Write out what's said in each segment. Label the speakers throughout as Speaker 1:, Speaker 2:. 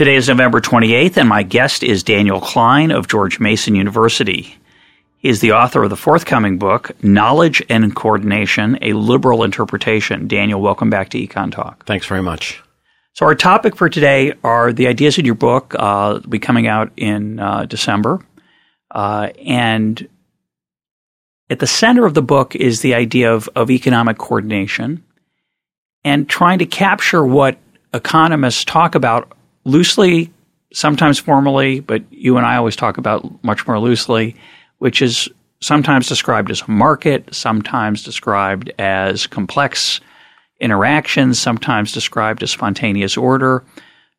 Speaker 1: Today is November 28th, and my guest is Daniel Klein of George Mason University. He is the author of the forthcoming book, Knowledge and Coordination A Liberal Interpretation. Daniel, welcome back to Econ Talk.
Speaker 2: Thanks very much.
Speaker 1: So, our topic for today are the ideas in your book, uh, will be coming out in uh, December. Uh, and at the center of the book is the idea of, of economic coordination and trying to capture what economists talk about loosely, sometimes formally, but you and I always talk about much more loosely, which is sometimes described as a market, sometimes described as complex interactions, sometimes described as spontaneous order.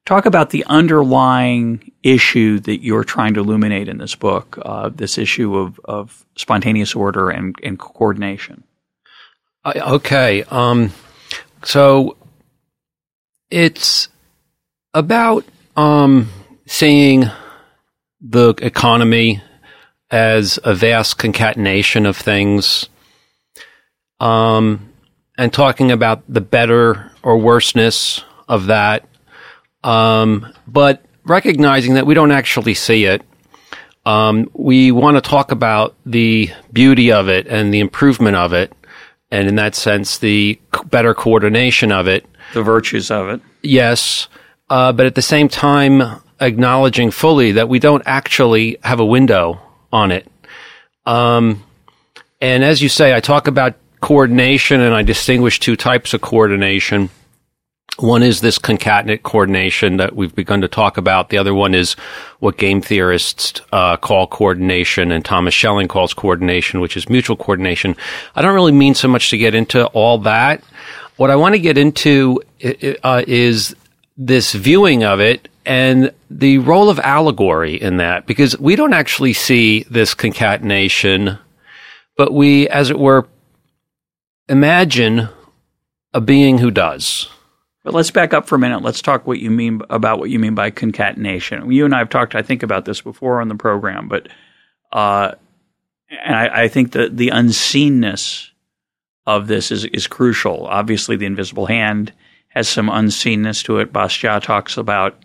Speaker 1: Talk about the underlying issue that you're trying to illuminate in this book, uh, this issue of, of spontaneous order and, and coordination.
Speaker 2: Uh, okay. Um, so it's about um, seeing the economy as a vast concatenation of things um, and talking about the better or worseness
Speaker 1: of
Speaker 2: that, um, but recognizing that we don't actually
Speaker 1: see it.
Speaker 2: Um, we want to talk about the beauty of it and the improvement of it, and in that sense, the c- better coordination of it, the virtues of it. Yes uh, but at the same time, acknowledging fully that we don't actually have a window on it. Um, and as you say, I talk about coordination and I distinguish two types of coordination. One is this concatenate coordination that we've begun to talk about. The other one is what game theorists uh, call coordination and Thomas Schelling calls coordination, which is mutual coordination. I don't really mean so much to get into all that. What I want to get into uh, is this viewing of it and the role of
Speaker 1: allegory in that, because we don't actually see this concatenation, but we, as it were, imagine a being who does. But let's back up for a minute. Let's talk what you mean about what you mean by concatenation. You and I have talked, I think, about this before on the program, but uh, and I, I think that the unseenness of this is is crucial. Obviously, the invisible hand has some unseenness to it. Bastiat talks about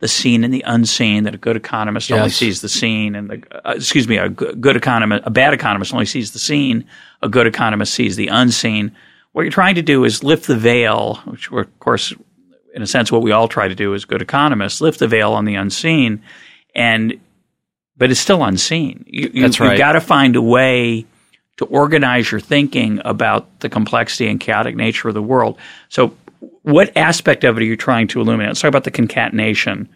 Speaker 1: the seen and the unseen that a good economist yes. only sees the seen and the uh, excuse me a good economist a bad economist only sees the seen a good economist sees the unseen
Speaker 2: what you're trying
Speaker 1: to
Speaker 2: do
Speaker 1: is lift the veil which of course in a sense what we all try to do as good economists lift the veil on the unseen and but it's still unseen you, you, That's right. you've got to find a way to organize your thinking about the complexity and chaotic nature of the world so what aspect of it are you trying to illuminate? Let's talk about the concatenation,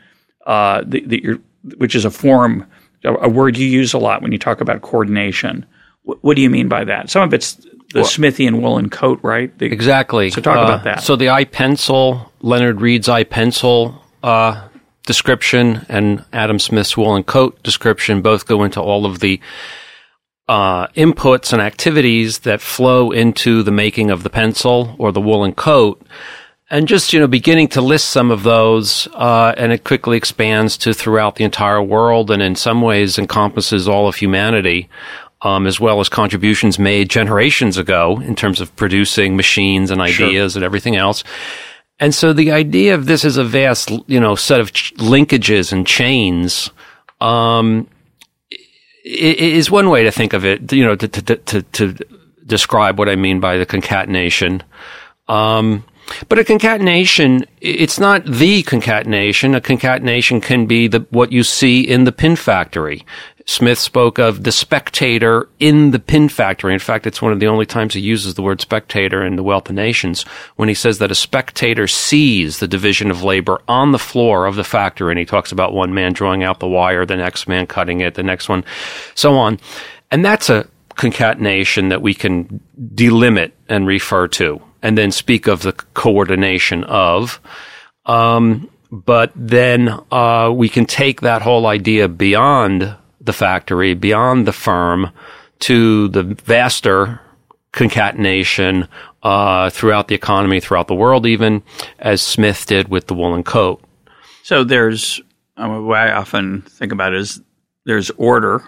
Speaker 1: uh, that,
Speaker 2: which is a form, a word you use a lot when you talk about coordination. W- what do you mean by that? Some of it's the well, Smithian woolen coat, right? The, exactly. So talk uh, about that. So the I, Pencil, Leonard Read's I, Pencil uh, description, and Adam Smith's woolen coat description both go into all of the uh, inputs and activities that flow into the making of the pencil or the woolen coat. And just, you know, beginning to list some of those, uh, and it quickly expands to throughout the entire world and in some ways encompasses all of humanity. Um, as well as contributions made generations ago in terms of producing machines and ideas sure. and everything else. And so the idea of this is a vast, you know, set of ch- linkages and chains, um, is one way to think of it, you know, to, to, to, to describe what I mean by the concatenation. Um, but a concatenation, it's not the concatenation. A concatenation can be the, what you see in the pin factory. Smith spoke of the spectator in the pin factory. In fact, it's one of the only times he uses the word spectator in The Wealth of Nations when he says that a spectator sees the division of labor on the floor of the factory. And he talks about one man drawing out the wire, the next man cutting it, the next one, so on. And that's a concatenation that we can delimit and refer to and then speak of the coordination of. Um, but then uh, we can take that whole idea beyond the factory, beyond the
Speaker 1: firm, to
Speaker 2: the
Speaker 1: vaster concatenation uh, throughout the economy, throughout
Speaker 2: the
Speaker 1: world, even as Smith did with the woolen coat. So there's I um, what I often think about is there's order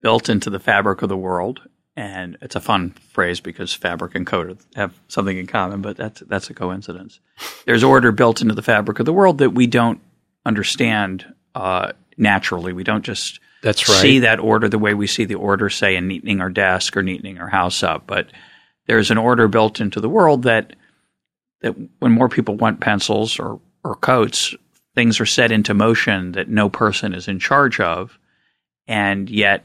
Speaker 1: built into the fabric of the world, and it's a fun phrase because
Speaker 2: fabric and coat
Speaker 1: have something in common, but
Speaker 2: that's
Speaker 1: that's a coincidence. There's order built into the fabric of the world that we don't understand uh, naturally. We don't just that's right. See that order the way we see the order, say, in neatening our desk or neatening our house up. But there's an order built into the world that that when more people want pencils or or coats, things are set into motion that no person is in charge of, and yet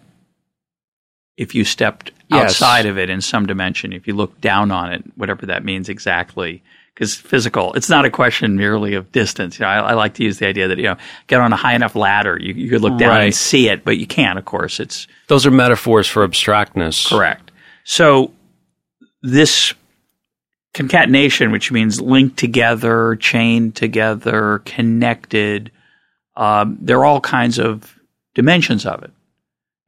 Speaker 1: if you stepped yes. outside of it in some dimension, if you look down on it,
Speaker 2: whatever that means exactly, because
Speaker 1: physical, it's not a question merely of distance. You know, I, I, like to use the idea that, you know, get on a high enough ladder, you, you could look down right. and see it, but you can't, of course. It's Those are metaphors for abstractness. Correct. So this concatenation, which means linked together, chained together, connected, um, there are all kinds of dimensions of it.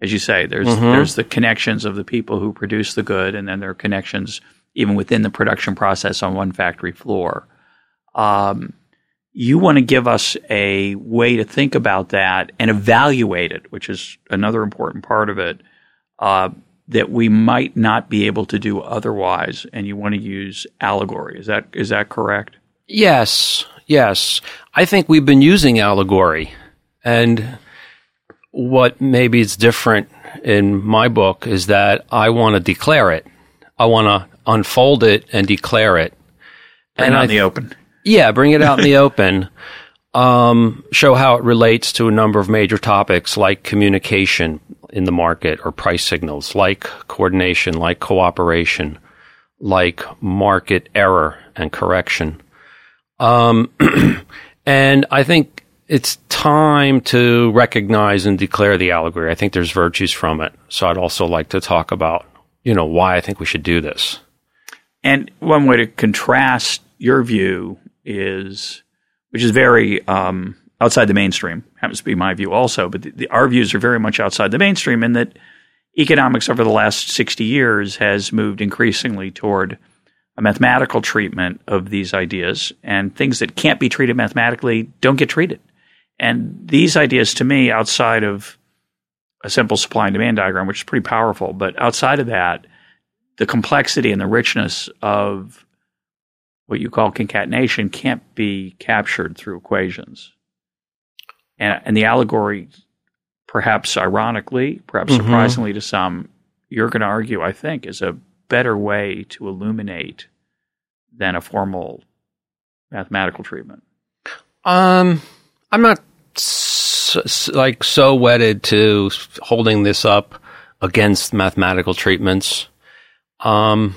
Speaker 1: As you say, there's mm-hmm. there's the connections of the people who produce the good, and then there are connections – even within the production process on one factory floor. Um, you want to give us a way to
Speaker 2: think
Speaker 1: about that
Speaker 2: and evaluate it, which is another important part of it, uh, that we might not be able to do otherwise. And you want to use allegory. Is that is that correct? Yes, yes. I think we've been using allegory, and what maybe is different in my book is that I want to declare it. I want to unfold it and declare it. Bring and it out in the open. Yeah, bring it out in the open. Um, show how it relates to a number of major topics like communication in the market or price signals, like coordination, like cooperation, like market error and correction. Um,
Speaker 1: and
Speaker 2: I think
Speaker 1: it's time to recognize and declare the allegory. I think there's virtues from it. So I'd also like to talk about, you know, why I think we should do this. And one way to contrast your view is, which is very um, outside the mainstream, happens to be my view also, but the, the, our views are very much outside the mainstream in that economics over the last 60 years has moved increasingly toward a mathematical treatment of these ideas, and things that can't be treated mathematically don't get treated. And these ideas, to me, outside of a simple supply and demand diagram, which is pretty powerful, but outside of that, the complexity and the richness of what you call concatenation can't be captured through equations. And, and the allegory, perhaps
Speaker 2: ironically, perhaps mm-hmm. surprisingly to some, you're going to argue, I think, is
Speaker 1: a
Speaker 2: better way to illuminate than a formal mathematical treatment. Um, I'm not so, like so wedded to holding this up against mathematical treatments. Um,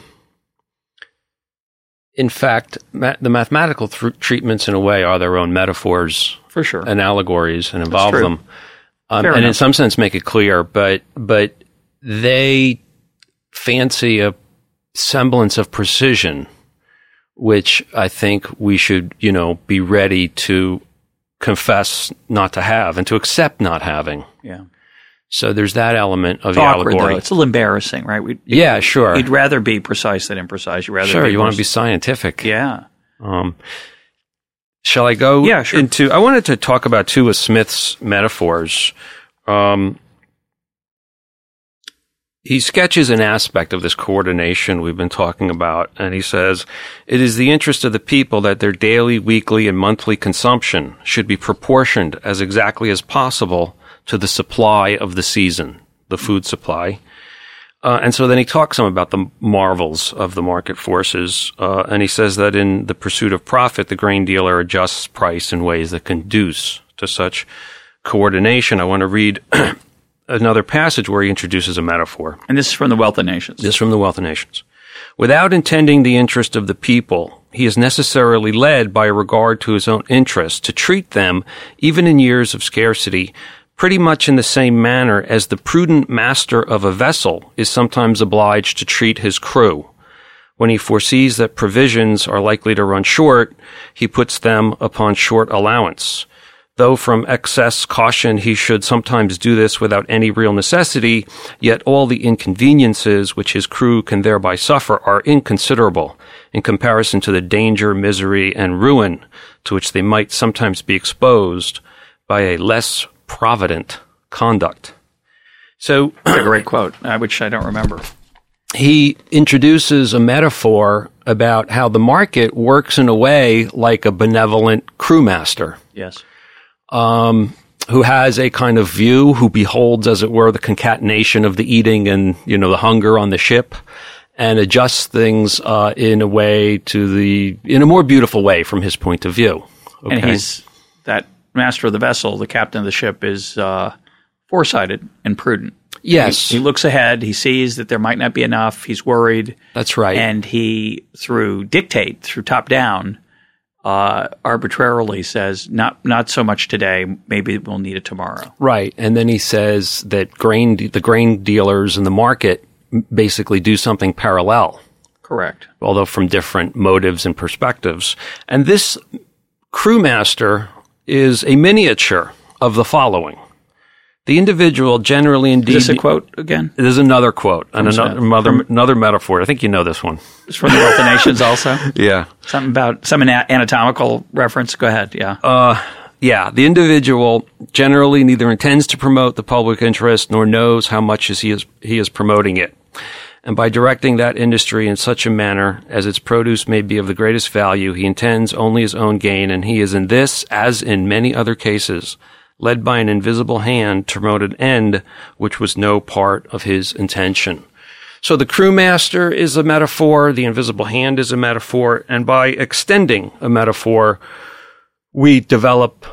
Speaker 2: in fact, ma- the mathematical th- treatments, in a way, are their own metaphors for sure and allegories, and involve them, um, and enough. in some sense make it clear. But but they fancy
Speaker 1: a
Speaker 2: semblance of precision,
Speaker 1: which I think we
Speaker 2: should, you know,
Speaker 1: be ready
Speaker 2: to confess
Speaker 1: not
Speaker 2: to
Speaker 1: have and to accept
Speaker 2: not having.
Speaker 1: Yeah. So there's that element
Speaker 2: of it's the awkward, allegory. Though. It's a little embarrassing, right? We'd,
Speaker 1: yeah, sure.
Speaker 2: You'd rather be precise than imprecise. You rather sure. you want to be scientific. Yeah. Um, shall I go? Yeah, sure. Into I wanted to talk about two of Smith's metaphors. Um, he sketches an aspect of this coordination we've been talking about, and he says, It is the interest of the people that their daily, weekly, and monthly consumption should be proportioned as exactly as possible to the supply of the season, the food supply. Uh, and so then he talks some about the marvels of
Speaker 1: the
Speaker 2: market forces, uh,
Speaker 1: and
Speaker 2: he says
Speaker 1: that in
Speaker 2: the
Speaker 1: pursuit
Speaker 2: of profit, the grain dealer adjusts price in ways that conduce to such coordination. I want to read another passage where he introduces a metaphor. And this is from the Wealth of Nations. This from the Wealth of Nations. Without intending the interest of the people, he is necessarily led by a regard to his own interests to treat them, even in years of scarcity, pretty much in the same manner as the prudent master of a vessel is sometimes obliged to treat his crew. When he foresees that provisions are likely to run short, he puts them upon short allowance. Though from excess caution he should sometimes do this without any real necessity, yet all the inconveniences
Speaker 1: which
Speaker 2: his crew can thereby suffer are inconsiderable in
Speaker 1: comparison to the danger, misery, and
Speaker 2: ruin to which they might sometimes be exposed by a less provident conduct. So,
Speaker 1: a great quote,
Speaker 2: uh, which I don't remember. He introduces a metaphor about how the market works in a way like a benevolent crewmaster. Yes. Um, who has a kind of view, who
Speaker 1: beholds, as it were, the concatenation of the eating and, you know, the hunger on the ship and adjusts things uh, in a
Speaker 2: way to the,
Speaker 1: in a more beautiful way from his point of view.
Speaker 2: Okay. And
Speaker 1: he's master of the vessel, the captain of the ship, is uh, foresighted
Speaker 2: and
Speaker 1: prudent. Yes.
Speaker 2: He,
Speaker 1: he, looks ahead. He sees
Speaker 2: that
Speaker 1: there might not be
Speaker 2: enough. He's worried. That's right. And he, through dictate, through top down, uh,
Speaker 1: arbitrarily says,
Speaker 2: not, not so much today. Maybe we'll need it tomorrow. Right. And then he says that grain, the grain dealers in the market basically do something parallel. Correct.
Speaker 1: Although from different
Speaker 2: motives and perspectives. And
Speaker 1: this
Speaker 2: crewmaster
Speaker 1: is a
Speaker 2: miniature
Speaker 1: of the following.
Speaker 2: The individual generally
Speaker 1: indeed.
Speaker 2: Is this a quote again? There's another quote and another, another, another, metaphor. I think you know this one. It's from the Wealth of Nations also? Yeah. Something about some anatomical reference. Go ahead. Yeah. Uh, yeah. The individual generally neither intends to promote the public interest nor knows how much is he, is, he is promoting it and by directing that industry in such a manner as its produce may be of the greatest value, he intends only his own gain, and he is in this, as in many other cases, led by an invisible hand to promote an end which was no part of his intention. So the crewmaster is a metaphor, the invisible hand is a metaphor, and by extending a metaphor, we develop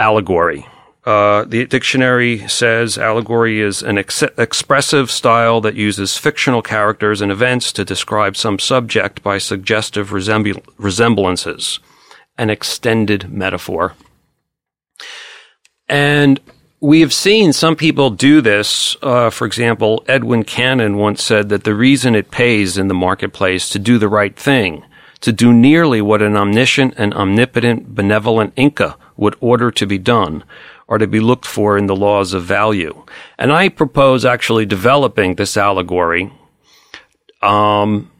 Speaker 2: allegory. Uh, the dictionary says allegory is an ex- expressive style that uses fictional characters and events to describe some subject by suggestive resemblances, an extended metaphor. And we have seen some people do this. Uh, for example, Edwin Cannan once said that the reason it pays in the marketplace to do the right thing, to do nearly what an omniscient and omnipotent benevolent Inca would order to be done, are to be looked for in the laws of value. And I propose actually developing this allegory um,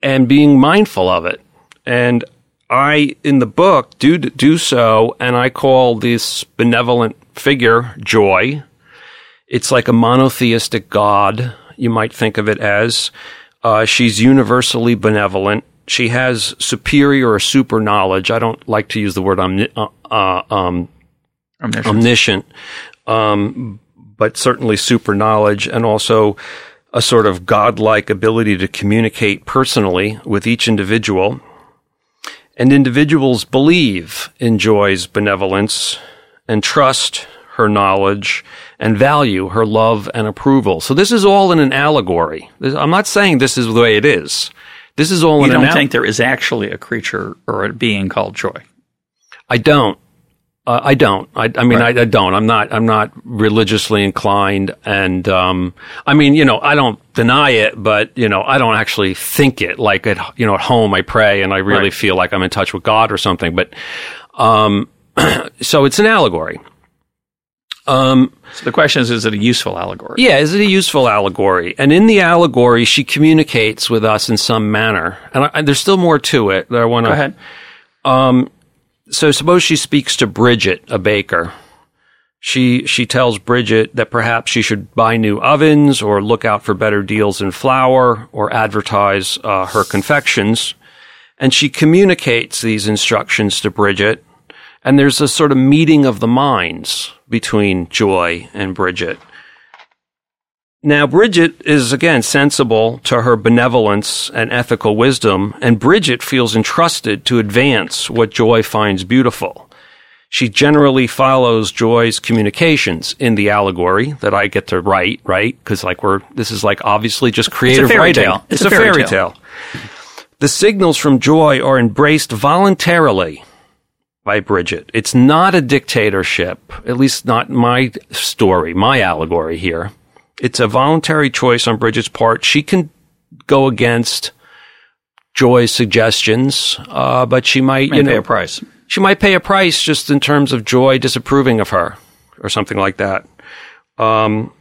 Speaker 2: and being mindful of it. And I, in the book, do, do so, and I call this benevolent figure joy. It's like a monotheistic god, you might think of it as. Uh, she's universally benevolent. She has superior or super knowledge. I don't like to use the word omni- uh, uh, um, omniscient, omniscient um, but certainly super knowledge and also a sort of godlike ability to communicate personally with each individual. And individuals believe in Joy's benevolence
Speaker 1: and trust her knowledge and
Speaker 2: value her love and approval. So this is all in an allegory. I'm not saying this
Speaker 1: is the
Speaker 2: way it is. This is all. You don't al- think there is actually a creature or a being called Joy? I don't. Uh, I don't. I, I mean, right. I, I, don't. I'm not. I'm not religiously inclined, and um, I mean, you know, I don't deny it,
Speaker 1: but
Speaker 2: you know,
Speaker 1: I don't actually think
Speaker 2: it.
Speaker 1: Like at
Speaker 2: you know, at home, I pray, and I really right. feel like I'm in touch with God or something. But um, so it's an allegory.
Speaker 1: Um,
Speaker 2: so the question is, is it a useful allegory? Yeah, is it a useful allegory? And in the allegory, she communicates with us in some manner, and I, there's still more to it that I want to. Go ahead. Um, so suppose she speaks to Bridget, a baker. She she tells Bridget that perhaps she should buy new ovens or look out for better deals in flour or advertise uh, her confections, and she communicates these instructions to Bridget. And there's a sort of meeting of the minds between Joy and Bridget. Now, Bridget is again sensible to her benevolence and ethical wisdom, and Bridget feels entrusted to advance what Joy
Speaker 1: finds beautiful.
Speaker 2: She generally follows Joy's communications in the allegory that I get to write, right? Because like we're this is like obviously just creative it's writing. Tale. It's, it's, a, fairy, fairy tale. tale. The signals from Joy are embraced voluntarily by Bridget. It's not
Speaker 1: a
Speaker 2: dictatorship, at least not my
Speaker 1: story,
Speaker 2: my allegory here. It's a voluntary choice on Bridget's part. She can go against Joy's suggestions, uh, but she might, you know, pay a price. She might pay a price just in terms of Joy disapproving of her or something like that. Um,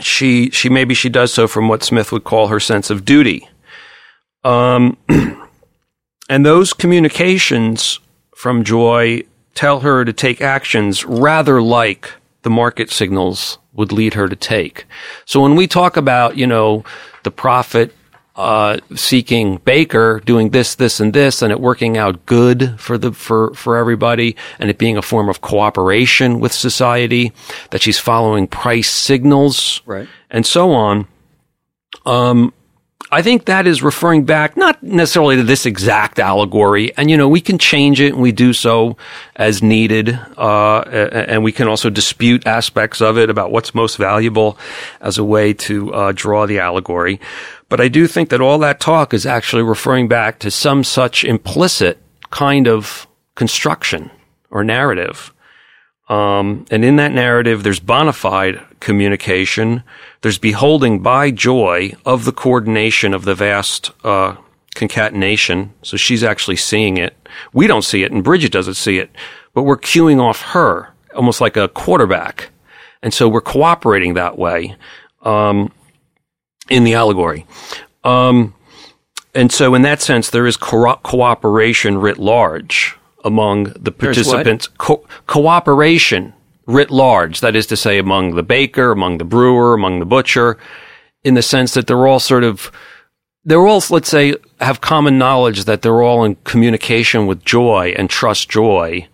Speaker 2: she she maybe she does so from what Smith would call her sense of duty. Um, and those communications from Joy tell her to take actions rather like the market signals would lead her to take. So when we talk about, you know, the profit uh, seeking
Speaker 1: baker doing
Speaker 2: this, this, and this, and it working out good for the for for everybody, and it being a form of cooperation with society, that she's following price signals, right, and so on. Um, I think that is referring back, not necessarily to this exact allegory. And, you know, we can change it and we do so as needed. Uh, and we can also dispute aspects of it about what's most valuable as a way to uh, draw the allegory. But I do think that all that talk is actually referring back to some such implicit kind of construction or narrative um, and in that narrative, there's bona fide communication. There's beholding by joy of the coordination of the vast uh, concatenation. So she's actually seeing it. We don't see it, and Bridget doesn't see it, but we're cueing off her, almost like a quarterback. And so we're cooperating that way
Speaker 1: um,
Speaker 2: in the allegory. Um, and so, in that sense, there is co- cooperation writ large among the participants, co- cooperation writ large, that is to say, among the baker, among the brewer, among the butcher, in the sense that they're all sort of, they're all, let's say, have common knowledge that they're all in communication with joy and trust joy.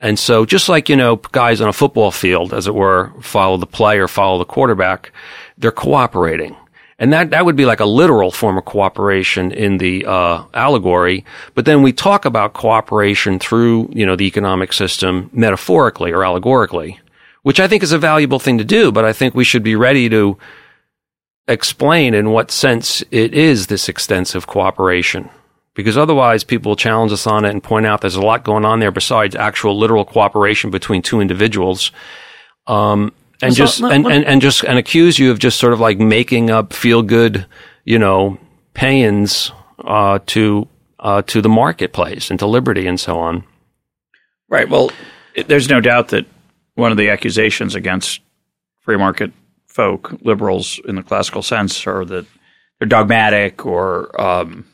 Speaker 2: And so, just like, you know, guys on a football field, as it were, follow the player, follow the quarterback, they're cooperating. And that, that would be like a literal form of cooperation in the uh, allegory. But then we talk about cooperation through, you know, the economic system metaphorically or allegorically, which I think is a valuable thing to do. But I think we should be ready to explain in what sense it is this extensive cooperation. Because otherwise, people challenge us on it and point out there's a lot going on there besides actual literal cooperation between two individuals. Um, and just and, and,
Speaker 1: and just
Speaker 2: and
Speaker 1: accuse you of just sort of like making up feel good, you know, payings uh, to uh, to the marketplace and to liberty and so on. Right. Well, it, there's no doubt that one of the accusations against free market folk, liberals
Speaker 2: in
Speaker 1: the
Speaker 2: classical sense, are that
Speaker 1: they're dogmatic or um,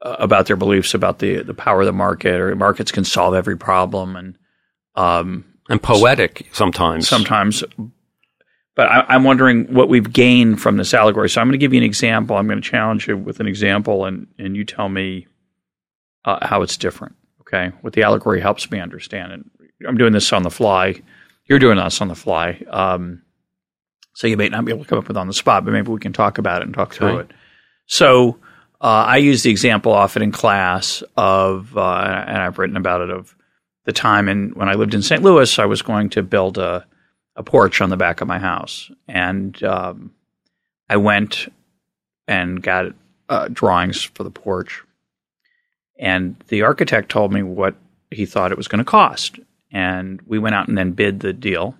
Speaker 1: about their beliefs about the the power of the market or markets can solve every problem and um, and poetic sometimes. Sometimes. But I, am wondering what we've gained from this allegory. So I'm going to give you an example. I'm going to challenge you with an example, and, and you tell me uh, how it's different. Okay, what the allegory helps me understand. And I'm doing this on the fly. You're doing this on the fly. Um, so you may not be able to come up with on the spot, but maybe we can talk about it and talk through right. it. So uh, I use the example often in class of, uh, and I've written about it, of the time and when I lived in St. Louis, I was going to build a, a porch on the back of my house, and um, I went and got uh, drawings for the porch, and the architect told me what he thought it was going to cost, and we went out and then bid the deal.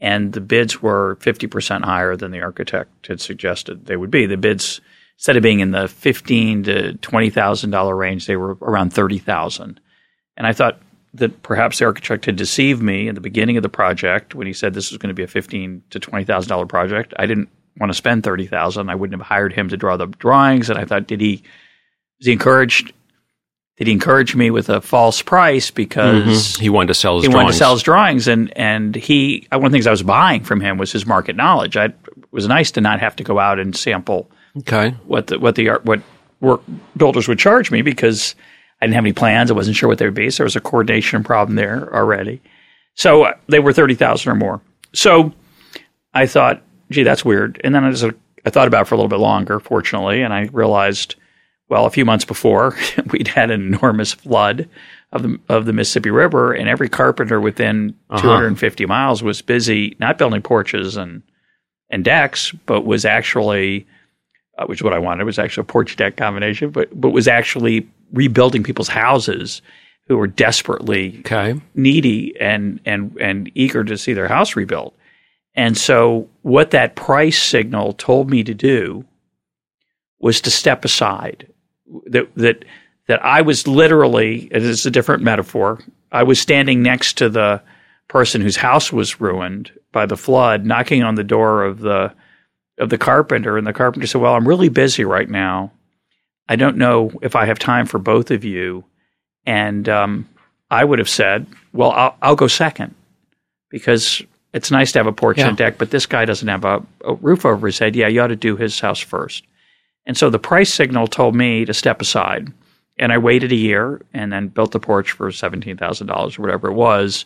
Speaker 1: And the bids were 50% higher than the architect had suggested they would be. The bids instead of being in the fifteen to twenty thousand dollar range, they were around thirty thousand. And I thought, that perhaps the architect had deceived me in the beginning of the project when
Speaker 2: he
Speaker 1: said this was going to be a fifteen to twenty thousand
Speaker 2: dollar project.
Speaker 1: I
Speaker 2: didn't
Speaker 1: want to spend thirty thousand. I wouldn't have hired him to draw the drawings. And I thought, did he was he encouraged? Did he encourage me
Speaker 2: with a false
Speaker 1: price because mm-hmm. he wanted to sell his he drawings. wanted to sell his drawings and and he one of the things I was buying from him was his market knowledge. I, it was nice to not have to go out and sample okay. what the what the art what work builders would charge me because I didn't have any plans. I wasn't sure what they would be. So there was a coordination problem there already. So uh, they were 30,000 or more. So I thought, gee, that's weird. And then I just I thought about it for a little bit longer, fortunately, and I realized, well, a few months before, we'd had an enormous flood of the of the Mississippi River, and every carpenter within uh-huh. 250 miles was busy not building porches and and decks, but was actually, uh, which is what I wanted, was actually a porch deck combination, but but was actually rebuilding people's houses who were desperately okay. needy and and and eager to see their house rebuilt. And so what that price signal told me to do was to step aside. That that that I was literally it is a different metaphor. I was standing next to the person whose house was ruined by the flood, knocking on the door of the of the carpenter, and the carpenter said, "Well, I'm really busy right now, I don't know if I have time for both of you. And um, I would have said, well, I'll, I'll, go second because it's nice to have a porch yeah. and deck, but this guy doesn't have a, a roof over his head. Yeah, you ought to do his house first. And so the price signal told me to step aside. And I waited a year and then built the porch for $17,000 or whatever it was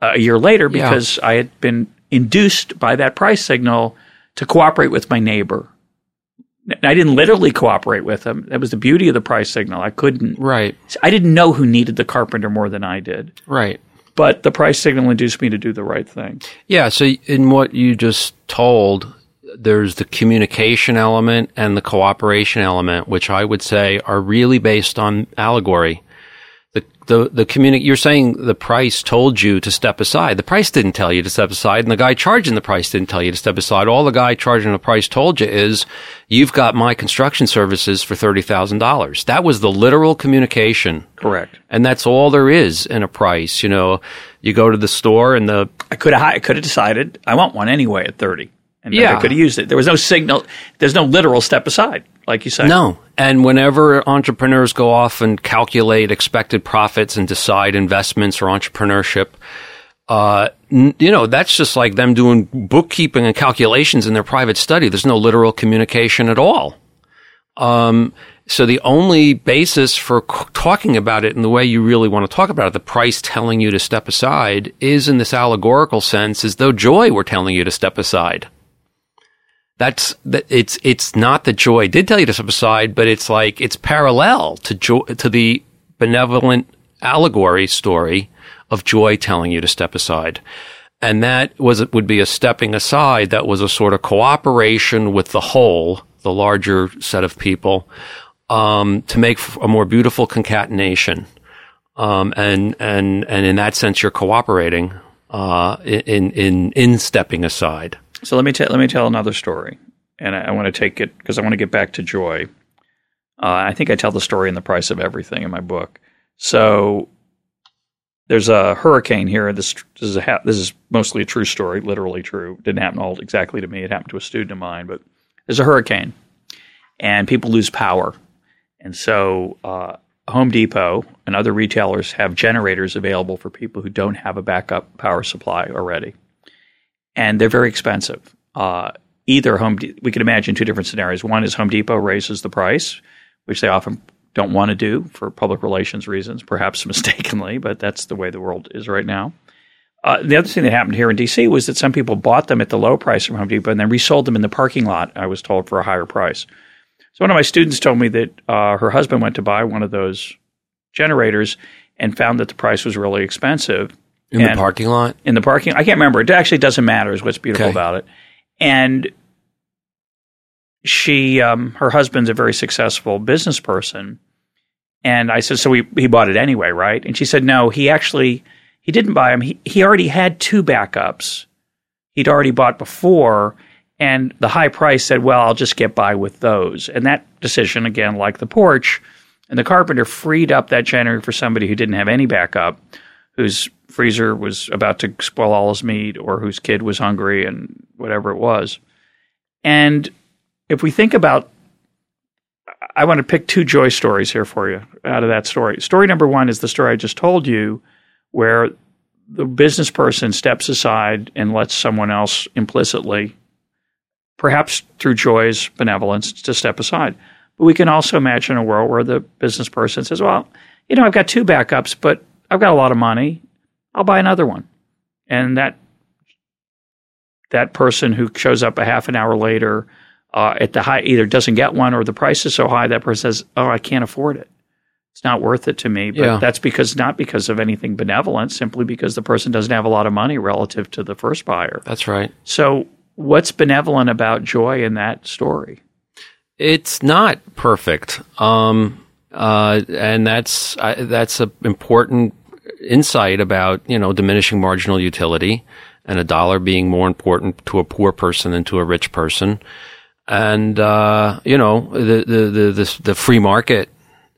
Speaker 1: uh, a year later
Speaker 2: because yeah.
Speaker 1: I
Speaker 2: had been
Speaker 1: induced by that price signal to cooperate with my neighbor I didn't
Speaker 2: literally cooperate with him. That was
Speaker 1: the
Speaker 2: beauty of the price signal.
Speaker 1: I
Speaker 2: couldn't. Right. I didn't know who needed the carpenter more than I did. Right. But the price signal induced me to do the right thing. Yeah. So, in what you just told, there's the communication element and the cooperation element, which I would say are really based on allegory the the community you're saying the price told you to step aside. The price didn't tell you to step aside, and the guy charging the price didn't tell you to step aside. All the guy charging the price told you is,
Speaker 1: "You've got my construction services for thirty
Speaker 2: thousand dollars." That
Speaker 1: was
Speaker 2: the
Speaker 1: literal communication. Correct.
Speaker 2: And
Speaker 1: that's all there is
Speaker 2: in a price.
Speaker 1: You
Speaker 2: know, you go to the store
Speaker 1: and
Speaker 2: the
Speaker 1: I could have
Speaker 2: I could
Speaker 1: have
Speaker 2: decided I want one anyway at thirty and yeah. could have used it. There was no signal. There's no literal step aside, like you said. No. And whenever entrepreneurs go off and calculate expected profits and decide investments or entrepreneurship, uh, n- you know, that's just like them doing bookkeeping and calculations in their private study. There's no literal communication at all. Um, so the only basis for c- talking about it in the way you really want to talk about it, the price telling you to step aside, is in this allegorical sense, as though joy were telling you to step aside. That's it's it's not that joy did tell you to step aside, but it's like it's parallel to joy to the benevolent allegory story of joy telling you to step aside. And that was would be a stepping aside that was a sort of cooperation with the whole, the larger set of people,
Speaker 1: um, to make a more beautiful concatenation. Um, and and and in that sense, you're cooperating uh, in in in stepping aside. So let me tell let me tell another story, and I, I want to take it because I want to get back to joy. Uh, I think I tell the story in the price of everything in my book. So there's a hurricane here. This, this is ha- this is mostly a true story, literally true. Didn't happen all exactly to me. It happened to a student of mine, but there's a hurricane, and people lose power, and so uh, Home Depot and other retailers have generators available for people who don't have a backup power supply already and they're very expensive. Uh, either Home, De- we can imagine two different scenarios. One is Home Depot raises the price, which they often don't want to do for public relations reasons, perhaps mistakenly, but that's the way the world is right now. Uh, the other thing that happened here in DC was that some people bought them at the low price from Home Depot and then
Speaker 2: resold them in the parking lot,
Speaker 1: I was told, for a higher price. So one of my students told me that uh, her husband went to buy one of those generators and found that the price was really expensive in and the parking lot. In the parking, I can't remember. It actually doesn't matter. Is what's beautiful okay. about it. And she, um, her husband's a very successful business person. And I said, so he, he bought it anyway, right? And she said, no, he actually, he didn't buy them. He, he already had two backups. He'd already bought before. And the high price said, well, I'll just get by with those. And that decision, again, like the porch and the carpenter freed up that January for somebody who didn't have any backup, who's freezer was about to spoil all his meat or whose kid was hungry and whatever it was. And if we think about I want to pick two joy stories here for you out of that story. Story number 1 is the story I just told you where the business person steps aside and lets someone else implicitly perhaps through joy's benevolence to step aside. But we can also imagine a world where the business person says, "Well, you know, I've got two backups, but I've got a lot of money I'll buy another one. And that that person who shows up a half an hour later uh, at the high either doesn't get
Speaker 2: one or
Speaker 1: the
Speaker 2: price is
Speaker 1: so
Speaker 2: high
Speaker 1: that person says, "Oh, I can't afford it.
Speaker 2: It's not
Speaker 1: worth it to me." But yeah.
Speaker 2: that's because not because of anything benevolent, simply because the person doesn't have a lot of money relative to the first buyer. That's right. So, what's benevolent about joy in that story? It's not perfect, um, uh, and that's I, that's an important insight about, you know, diminishing marginal utility and a dollar being more important to a poor person than to a rich person. And, uh, you know, the, the, the, the, the free market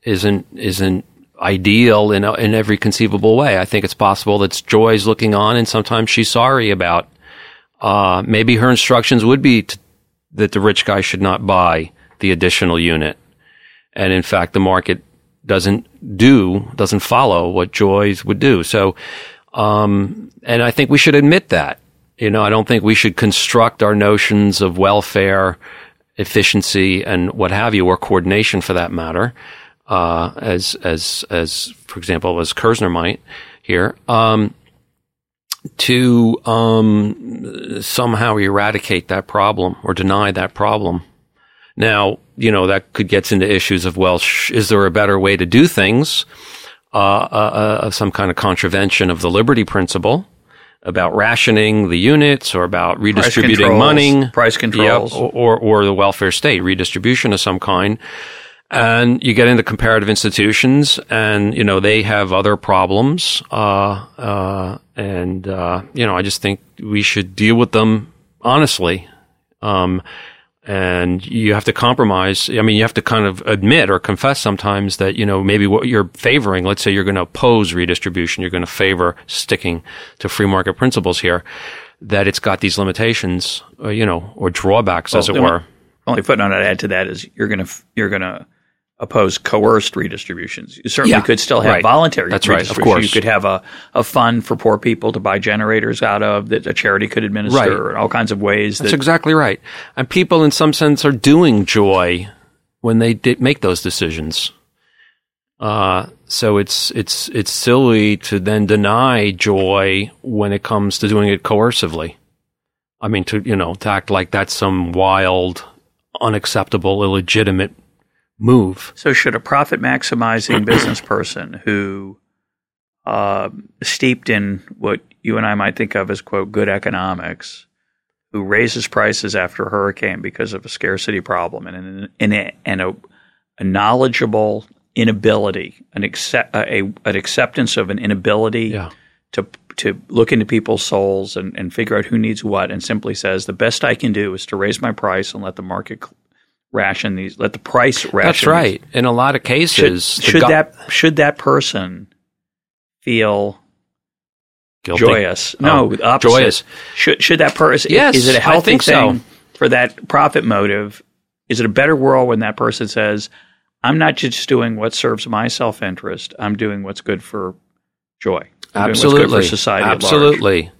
Speaker 2: isn't, isn't ideal in, in every conceivable way. I think it's possible that Joy's looking on and sometimes she's sorry about, uh, maybe her instructions would be to, that the rich guy should not buy the additional unit. And in fact, the market doesn't do doesn't follow what joys would do. So, um, and I think we should admit that. You know, I don't think we should construct our notions of welfare, efficiency, and what have you, or coordination for that matter, uh, as as as for example, as Kirzner might here. Um, to um, somehow eradicate that problem or deny that problem. Now, you know, that could gets into issues of, well, sh-
Speaker 1: is there a better way
Speaker 2: to do things? Uh, uh, uh, some kind of contravention of the liberty principle about rationing the units or about redistributing price money, price controls, yep, or, or the welfare state redistribution of some kind. And you get into comparative institutions, and you know they have other problems. Uh, uh, and uh, you know, I just think we should deal with them honestly. Um, and you have to compromise.
Speaker 1: I
Speaker 2: mean, you have
Speaker 1: to
Speaker 2: kind of admit or confess sometimes
Speaker 1: that,
Speaker 2: you know, maybe what
Speaker 1: you're favoring, let's say you're going to oppose redistribution, you're going to favor sticking to free market principles here, that
Speaker 2: it's got these limitations,
Speaker 1: uh, you know, or drawbacks, well, as it were. Only, only footnote I'd add to that is you're going to, you're going to
Speaker 2: oppose coerced redistributions.
Speaker 1: You
Speaker 2: certainly yeah,
Speaker 1: could
Speaker 2: still
Speaker 1: have
Speaker 2: right. voluntary That's right,
Speaker 1: of
Speaker 2: course. You could have
Speaker 1: a,
Speaker 2: a fund for poor people to buy generators out
Speaker 1: of
Speaker 2: that a charity could administer right. in all kinds of ways. That's that, exactly right. And people, in some sense, are doing joy when they make those decisions. Uh,
Speaker 1: so
Speaker 2: it's it's it's silly to then
Speaker 1: deny joy when it comes
Speaker 2: to
Speaker 1: doing it coercively. I mean,
Speaker 2: to
Speaker 1: you know, to act
Speaker 2: like that's some wild,
Speaker 1: unacceptable, illegitimate move. So, should a profit maximizing business person who uh, steeped in what you and I might think of as quote good economics, who raises
Speaker 2: prices after a
Speaker 1: hurricane because of a scarcity problem and an, and a, and a, a knowledgeable inability, an accept, a, an acceptance
Speaker 2: of
Speaker 1: an inability
Speaker 2: yeah.
Speaker 1: to
Speaker 2: to look
Speaker 1: into people's souls and, and figure out who needs what, and simply says the best I can do is to raise my price and let
Speaker 2: the market
Speaker 1: ration these. Let the
Speaker 2: price ration. That's
Speaker 1: right. In a lot of
Speaker 2: cases,
Speaker 1: should,
Speaker 2: should go-
Speaker 1: that should that person feel Guilty? joyous? Oh, no, oh, opposite. joyous. Should should that person? Yes, is it a healthy thing so. for
Speaker 2: that profit motive? Is it a better world when that person says,
Speaker 1: "I'm
Speaker 2: not just
Speaker 1: doing
Speaker 2: what serves my self interest. I'm doing what's good
Speaker 1: for
Speaker 2: joy. I'm Absolutely, for society. Absolutely.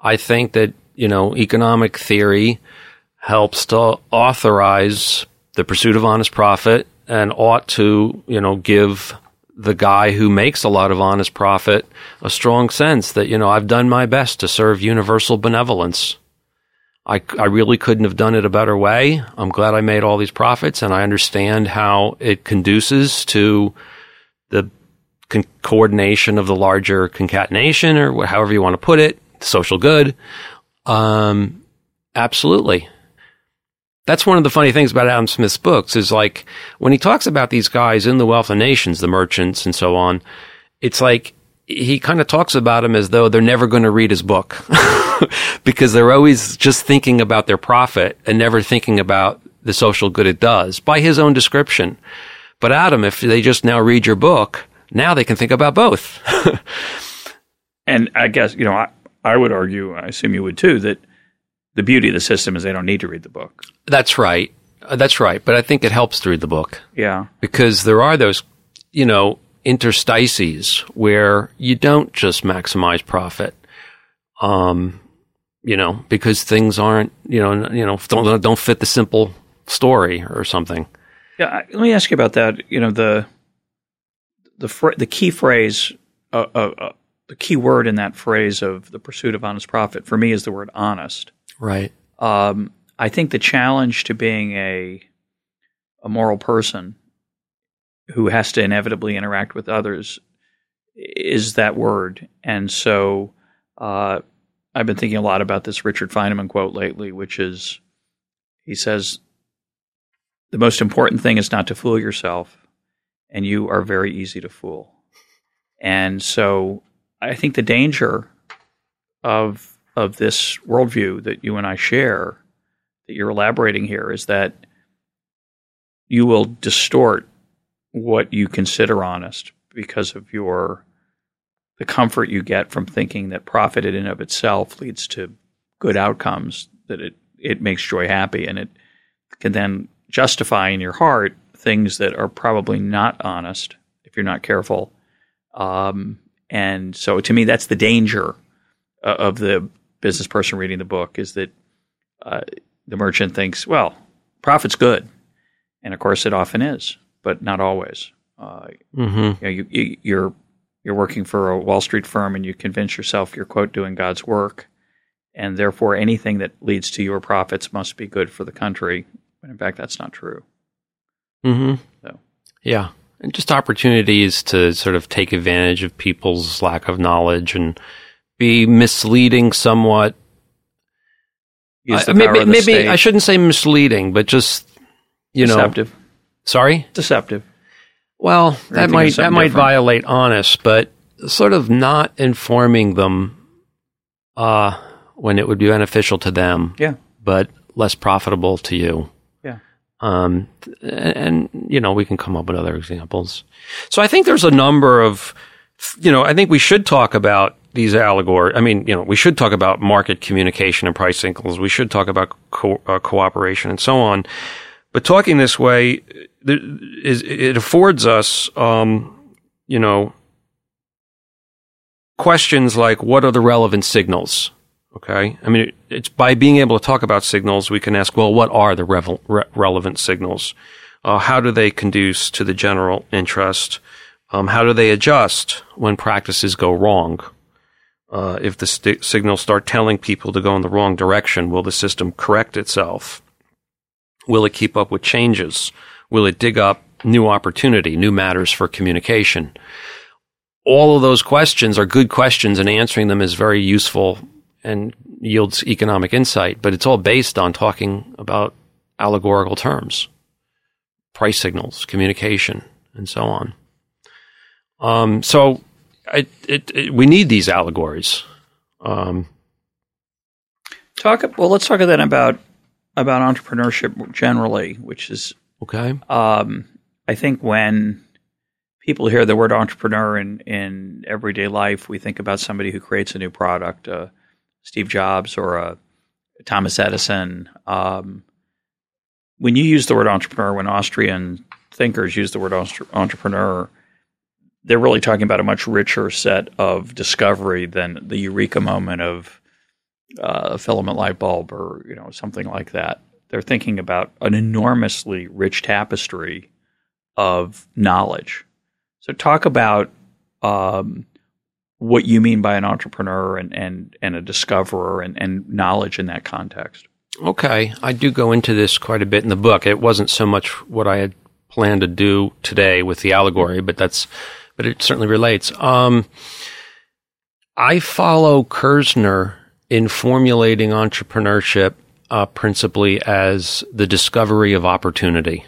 Speaker 2: I think that you know economic theory helps to authorize the pursuit of honest profit and ought to, you know, give the guy who makes a lot of honest profit a strong sense that, you know, I've done my best to serve universal benevolence. I, I really couldn't have done it a better way. I'm glad I made all these profits and I understand how it conduces to the con- coordination of the larger concatenation or however you want to put it, social good. Um, absolutely that's one of the funny things about Adam Smith's books is like when he talks about these guys in the Wealth of Nations, the merchants and so on, it's like he kind of talks about them as though they're never going to read his book because they're always just
Speaker 1: thinking
Speaker 2: about
Speaker 1: their profit and never thinking about the social good it does by his own description.
Speaker 2: But
Speaker 1: Adam, if they just now
Speaker 2: read your book, now they can think about both. and I guess, you know, I, I would argue, I assume you would too, that – the beauty of the system is they don't need to read the book. That's right. Uh, that's right. But I think it helps to read the book.
Speaker 1: Yeah.
Speaker 2: Because there are those,
Speaker 1: you
Speaker 2: know, interstices
Speaker 1: where you don't just maximize profit. Um, you know, because things aren't, you know, you know, don't don't fit the simple story or something. Yeah,
Speaker 2: let
Speaker 1: me
Speaker 2: ask you about
Speaker 1: that. You know, the the fr- the key phrase, uh, uh, uh, the key word in that phrase of the pursuit of honest profit for me is the word honest. Right. Um, I think the challenge to being a a moral person who has to inevitably interact with others is that word. And so uh, I've been thinking a lot about this Richard Feynman quote lately, which is he says, The most important thing is not to fool yourself, and you are very easy to fool. And so I think the danger of of this worldview that you and I share that you're elaborating here is that you will distort what you consider honest because of your the comfort you get from thinking that profit in and of itself leads to good outcomes that it it makes joy happy and it can then justify in your heart things that are probably not honest if you're not careful um, and so to me that's the danger uh, of the business person reading the book is that uh, the merchant thinks, well, profit's good, and of course it often is, but not always. Uh, mm-hmm. you, know, you, you're you're working for a Wall Street firm, and you convince yourself you're quote doing God's work, and therefore anything that leads to your profits must be good for the country. When in fact, that's not true.
Speaker 2: Mm-hmm. So, yeah, and just opportunities to sort of take advantage of people's lack of knowledge and be misleading somewhat.
Speaker 1: Uh,
Speaker 2: maybe, maybe I shouldn't say misleading, but just you
Speaker 1: deceptive.
Speaker 2: know, Sorry,
Speaker 1: deceptive.
Speaker 2: Well, that might that might violate honest, but sort of not informing them uh, when it would be beneficial to them.
Speaker 1: Yeah,
Speaker 2: but less profitable to you.
Speaker 1: Yeah.
Speaker 2: Um, and, and you know we can come up with other examples. So I think there's a number of, you know, I think we should talk about these allegory. I mean, you know, we should talk about market communication and price signals. We should talk about co- uh, cooperation and so on. But talking this way, there, is, it affords us, um, you know, questions like what are the relevant signals? Okay. I mean, it's by being able to talk about signals, we can ask, well, what are the revel- re- relevant signals? Uh, how do they conduce to the general interest? Um, how do they adjust when practices go wrong? Uh, if the st- signals start telling people to go in the wrong direction, will the system correct itself? Will it keep up with changes? Will it dig up new opportunity, new matters for communication? All of those questions are good questions, and answering them is very useful and yields economic insight, but it's all based on talking about allegorical terms, price signals, communication, and so on. Um, so it, it, it, we need these allegories.
Speaker 1: Um, talk well. Let's talk then about about entrepreneurship generally, which is
Speaker 2: okay. Um,
Speaker 1: I think when people hear the word entrepreneur in in everyday life, we think about somebody who creates a new product, uh, Steve Jobs or a uh, Thomas Edison. Um, when you use the word entrepreneur, when Austrian thinkers use the word entre- entrepreneur, they're really talking about a much richer set of discovery than the eureka moment of uh, a filament light bulb or you know something like that. They're thinking about an enormously rich tapestry of knowledge. So talk about um, what you mean by an entrepreneur and and, and a discoverer and, and knowledge in that context.
Speaker 2: Okay, I do go into this quite a bit in the book. It wasn't so much what I had planned to do today with the allegory, but that's but it certainly relates. Um, I follow Kirzner in formulating entrepreneurship uh, principally as the discovery of opportunity.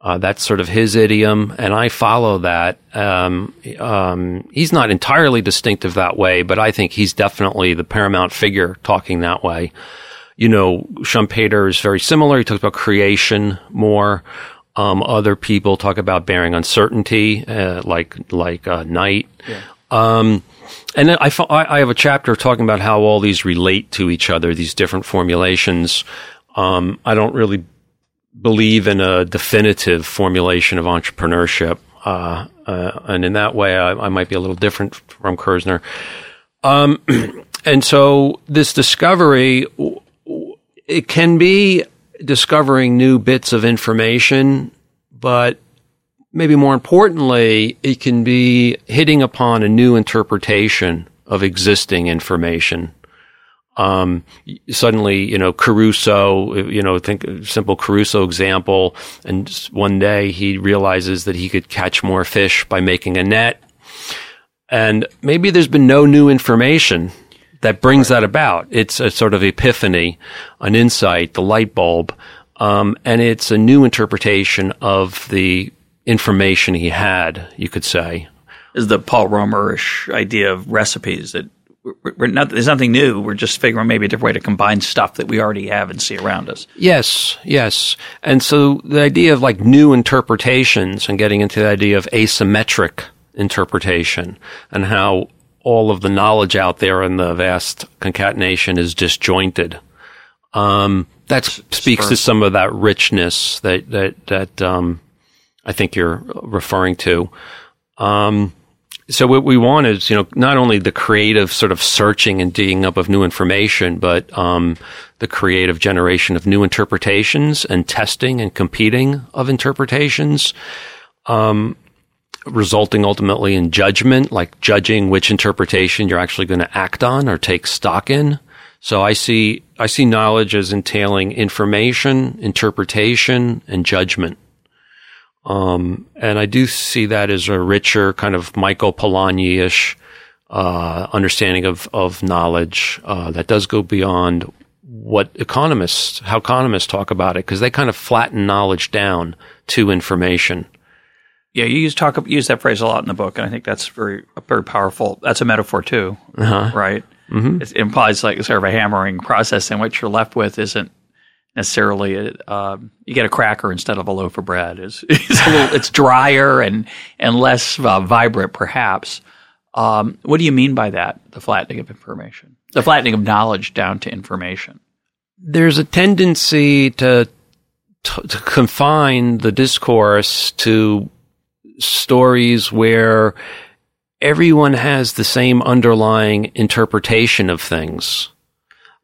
Speaker 2: Uh, that's sort of his idiom, and I follow that. Um, um, he's not entirely distinctive that way, but I think he's definitely the paramount figure talking that way. You know, Schumpeter is very similar. He talks about creation more. Um, other people talk about bearing uncertainty, uh, like like uh, night. Yeah. Um, and then I, I have a chapter talking about how all these relate to each other, these different formulations. Um, I don't really believe in a definitive formulation of entrepreneurship. Uh, uh, and in that way, I, I, might be a little different from Kersner. Um, and so this discovery, it can be discovering new bits of information, but maybe more importantly, it can be hitting upon a new interpretation of existing information. Um, suddenly, you know, Crusoe, you know, think simple Crusoe example. And one day he realizes that he could catch more fish by making a net. And maybe there's been no new information that brings that about. It's a sort of epiphany, an insight, the light bulb, um, and it's a new interpretation of the information he had. You could say
Speaker 1: is the Paul Romerish idea of recipes that we're not, there's nothing new. We're just figuring maybe a different way to combine stuff that we already have and see around us.
Speaker 2: Yes, yes. And so the idea of like new interpretations and getting into the idea of asymmetric interpretation and how all of the knowledge out there in the vast concatenation is disjointed. Um, that speaks sure. to some of that richness that that that um, I think you're referring to. Um, so what we want is, you know, not only the creative sort of searching and digging up of new information, but um, the creative generation of new interpretations and testing and competing of interpretations. Um, resulting ultimately in judgment, like judging which interpretation you're actually going to act on or take stock in. So I see, I see knowledge as entailing information, interpretation, and judgment. Um, and I do see that as a richer kind of Michael Polanyi-ish, uh, understanding of, of knowledge, uh, that does go beyond what economists, how economists talk about it, because they kind of flatten knowledge down to information.
Speaker 1: Yeah, you use talk use that phrase a lot in the book, and I think that's very very powerful. That's a metaphor too,
Speaker 2: uh-huh.
Speaker 1: right? Mm-hmm. It implies like sort of a hammering process, and what you're left with isn't necessarily a, um, you get a cracker instead of a loaf of bread. It's it's, little, it's drier and and less uh, vibrant, perhaps. Um, what do you mean by that? The flattening of information, the flattening of knowledge down to information.
Speaker 2: There's a tendency to, to, to confine the discourse to stories where everyone has the same underlying interpretation of things.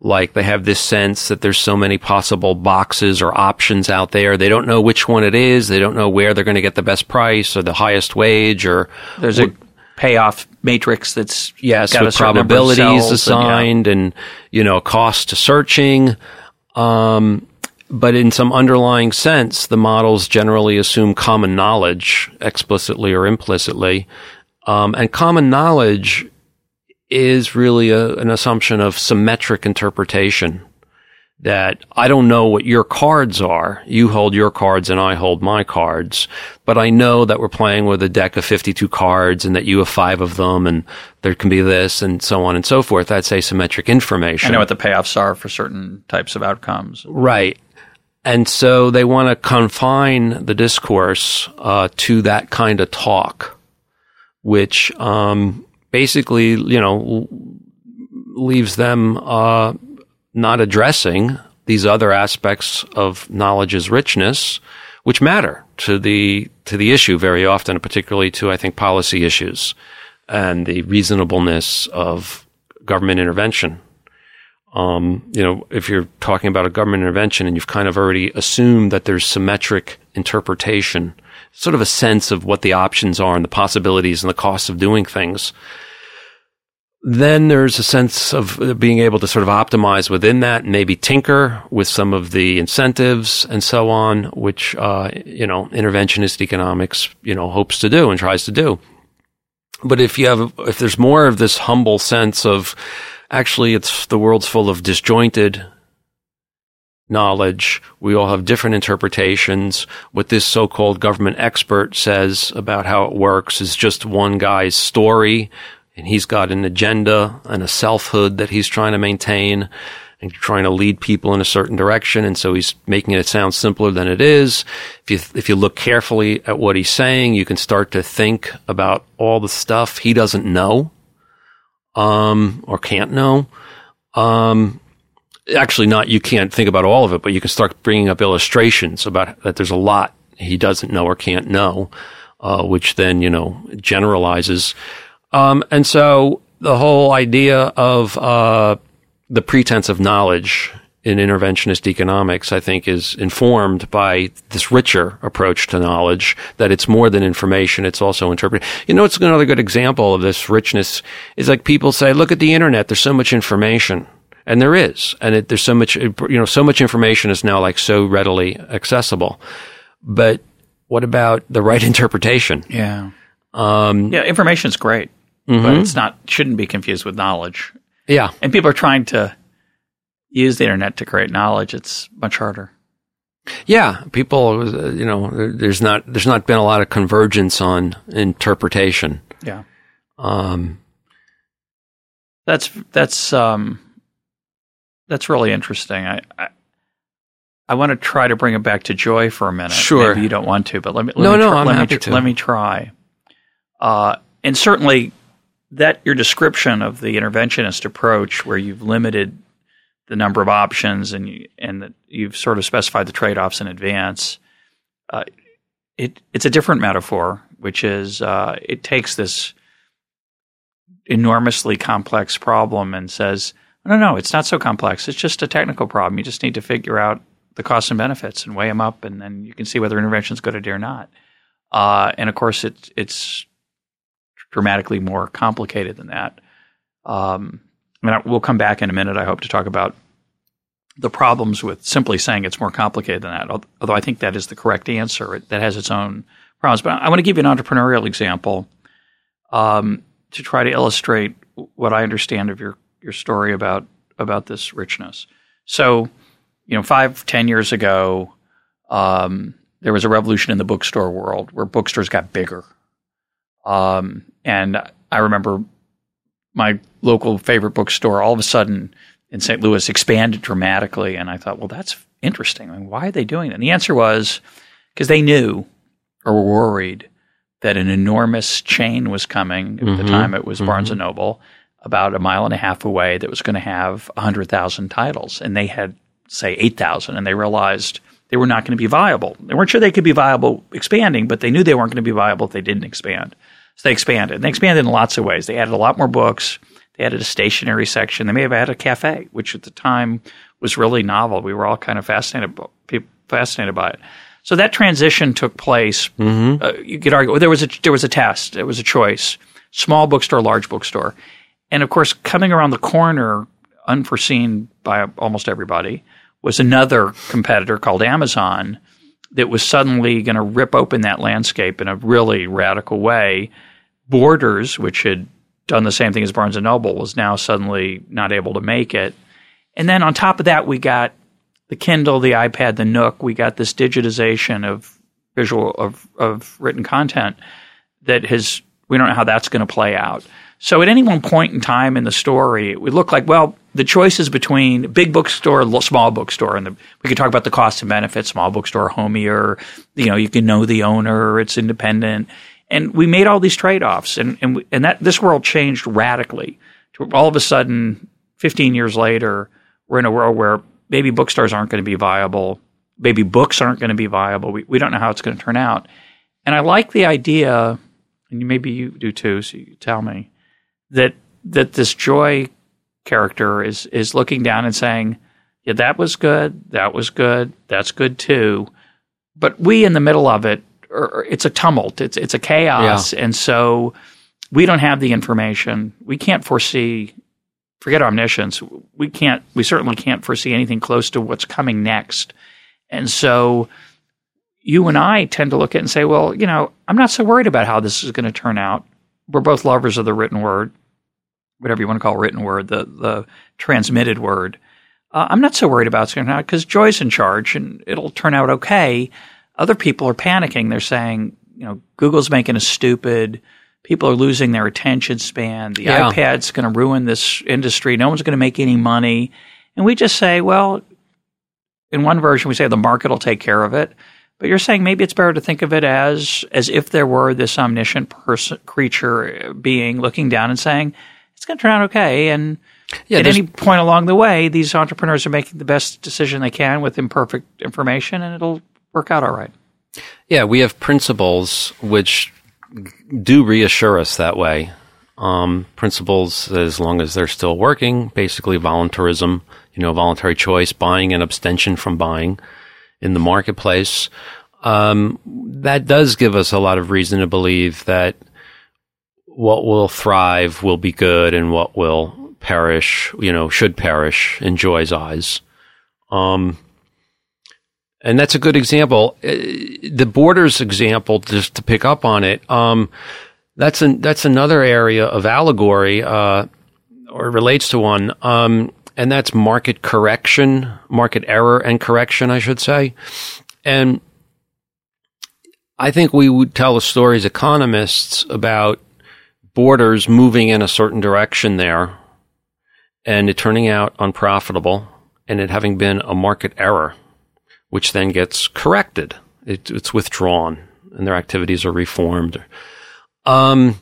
Speaker 2: Like they have this sense that there's so many possible boxes or options out there. They don't know which one it is. They don't know where they're going to get the best price or the highest wage or
Speaker 1: there's a payoff matrix that's
Speaker 2: yes
Speaker 1: got with
Speaker 2: probabilities assigned and, yeah. and, you know cost to searching. Um, but in some underlying sense, the models generally assume common knowledge explicitly or implicitly. Um, and common knowledge is really a, an assumption of symmetric interpretation that I don't know what your cards are. You hold your cards and I hold my cards, but I know that we're playing with a deck of 52 cards and that you have five of them and there can be this and so on and so forth. That's asymmetric information.
Speaker 1: I know what the payoffs are for certain types of outcomes.
Speaker 2: Right. And so they want to confine the discourse uh, to that kind of talk, which um, basically, you know, leaves them uh, not addressing these other aspects of knowledge's richness, which matter to the to the issue very often, particularly to I think policy issues and the reasonableness of government intervention. Um, you know, if you're talking about a government intervention and you've kind of already assumed that there's symmetric interpretation, sort of a sense of what the options are and the possibilities and the costs of doing things, then there's a sense of being able to sort of optimize within that and maybe tinker with some of the incentives and so on, which, uh, you know, interventionist economics, you know, hopes to do and tries to do. But if you have, if there's more of this humble sense of, actually it's the world's full of disjointed knowledge. We all have different interpretations. What this so-called government expert says about how it works is just one guy's story and he's got an agenda and a selfhood that he's trying to maintain and trying to lead people in a certain direction. And so he's making it sound simpler than it is. If you, if you look carefully at what he's saying, you can start to think about all the stuff he doesn't know um, or can't know. Um, actually, not you can't think about all of it, but you can start bringing up illustrations about that. There's a lot he doesn't know or can't know, uh, which then you know generalizes. Um, and so the whole idea of uh, the pretense of knowledge in interventionist economics, I think, is informed by this richer approach to knowledge that it's more than information. It's also interpreted. You know, it's another good example of this richness is like people say, look at the internet. There's so much information. And there is. And it, there's so much, you know, so much information is now like so readily accessible. But what about the right interpretation?
Speaker 1: Yeah. Um, yeah. Information's great, mm-hmm. but it's not, shouldn't be confused with knowledge.
Speaker 2: Yeah.
Speaker 1: And people are trying to, use the internet to create knowledge, it's much harder.
Speaker 2: Yeah, people, uh, you know, there's not there's not been a lot of convergence on interpretation.
Speaker 1: Yeah. Um, that's that's um, that's really interesting. I I, I want to try to bring it back to joy for a minute.
Speaker 2: Sure, Maybe
Speaker 1: you don't want to, but let me let
Speaker 2: no
Speaker 1: me
Speaker 2: no I'm let
Speaker 1: happy
Speaker 2: me,
Speaker 1: to. let me try. Uh, and certainly that your description of the interventionist approach, where you've limited the number of options and you, and that you've sort of specified the trade offs in advance. Uh, it it's a different metaphor, which is uh, it takes this enormously complex problem and says, no, no, it's not so complex. It's just a technical problem. You just need to figure out the costs and benefits and weigh them up, and then you can see whether intervention is good or not. Uh, and of course, it's it's dramatically more complicated than that. Um, and I, we'll come back in a minute, I hope, to talk about the problems with simply saying it's more complicated than that, although I think that is the correct answer. It, that has its own problems. But I want to give you an entrepreneurial example um, to try to illustrate what I understand of your, your story about, about this richness. So, you know, five, ten years ago, um, there was a revolution in the bookstore world where bookstores got bigger. Um, and I remember my local favorite bookstore all of a sudden in St. Louis expanded dramatically. And I thought, well, that's interesting. I mean, why are they doing that? And the answer was because they knew or were worried that an enormous chain was coming. At mm-hmm. the time, it was mm-hmm. Barnes and Noble, about a mile and a half away, that was going to have 100,000 titles. And they had, say, 8,000. And they realized they were not going to be viable. They weren't sure they could be viable expanding, but they knew they weren't going to be viable if they didn't expand. So they expanded. And they expanded in lots of ways. They added a lot more books. They added a stationery section. They may have added a cafe, which at the time was really novel. We were all kind of fascinated, fascinated by it. So that transition took place. Mm-hmm. Uh, you could argue well, there was a there was a test. It was a choice: small bookstore, large bookstore, and of course, coming around the corner, unforeseen by almost everybody, was another competitor called Amazon that was suddenly going to rip open that landscape in a really radical way. Borders, which had done the same thing as Barnes and Noble, was now suddenly not able to make it. And then on top of that, we got the Kindle, the iPad, the Nook. We got this digitization of visual of, of written content that has we don't know how that's going to play out. So at any one point in time in the story, it would look like well the choices between big bookstore, small bookstore, and the, we could talk about the costs and benefits. Small bookstore, homier, you know, you can know the owner, it's independent, and we made all these trade offs, and and we, and that this world changed radically. All of a sudden, 15 years later, we're in a world where maybe bookstores aren't going to be viable, maybe books aren't going to be viable. We we don't know how it's going to turn out, and I like the idea, and maybe you do too. So you tell me that that this joy character is is looking down and saying, "Yeah, that was good. That was good. That's good too." But we in the middle of it, er, er, it's a tumult. It's it's a chaos, yeah. and so we don't have the information. We can't foresee. Forget omniscience. We can't. We certainly can't foresee anything close to what's coming next, and so you and I tend to look at it and say, well, you know, I'm not so worried about how this is going to turn out. We're both lovers of the written word whatever you want to call written word, the the transmitted word. Uh, I'm not so worried about it's going to because Joy's in charge and it'll turn out okay. Other people are panicking. They're saying, you know, Google's making us stupid. People are losing their attention span. The yeah. iPad's going to ruin this industry. No one's going to make any money. And we just say, well, in one version, we say the market will take care of it. But you're saying maybe it's better to think of it as as if there were this omniscient person, creature, uh, being looking down and saying, it's going to turn out okay. And yeah, at any point along the way, these entrepreneurs are making the best decision they can with imperfect information, and it'll work out all right.
Speaker 2: Yeah, we have principles which do reassure us that way. Um, principles, as long as they're still working, basically voluntarism, you know, voluntary choice, buying and abstention from buying in the marketplace. Um, that does give us a lot of reason to believe that what will thrive will be good and what will perish, you know, should perish in joy's eyes. Um, and that's a good example. Uh, the borders example, just to pick up on it, um, that's an, that's another area of allegory, uh, or relates to one, um, and that's market correction, market error and correction, I should say. And I think we would tell the story as economists about borders moving in a certain direction there and it turning out unprofitable and it having been a market error, which then gets corrected. It, it's withdrawn and their activities are reformed. Um,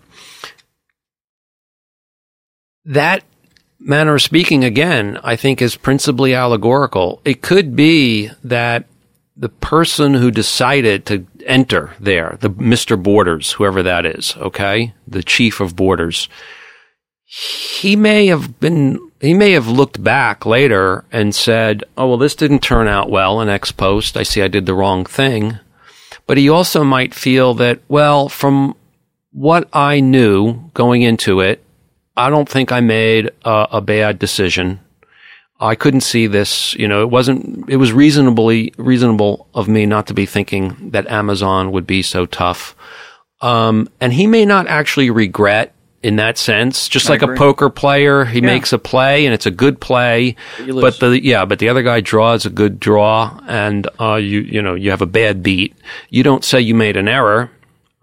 Speaker 2: that manner of speaking, again, I think is principally allegorical. It could be that the person who decided to enter there, the Mr. Borders, whoever that is, okay? The chief of borders. He may have been, he may have looked back later and said, oh, well, this didn't turn out well in ex post. I see I did the wrong thing. But he also might feel that, well, from what I knew going into it, I don't think I made a, a bad decision. I couldn't see this, you know, it wasn't, it was reasonably, reasonable of me not to be thinking that Amazon would be so tough. Um, and he may not actually regret in that sense, just I like agree. a poker player, he yeah. makes a play and it's a good play, but the, yeah, but the other guy draws a good draw and, uh, you, you know, you have a bad beat. You don't say you made an error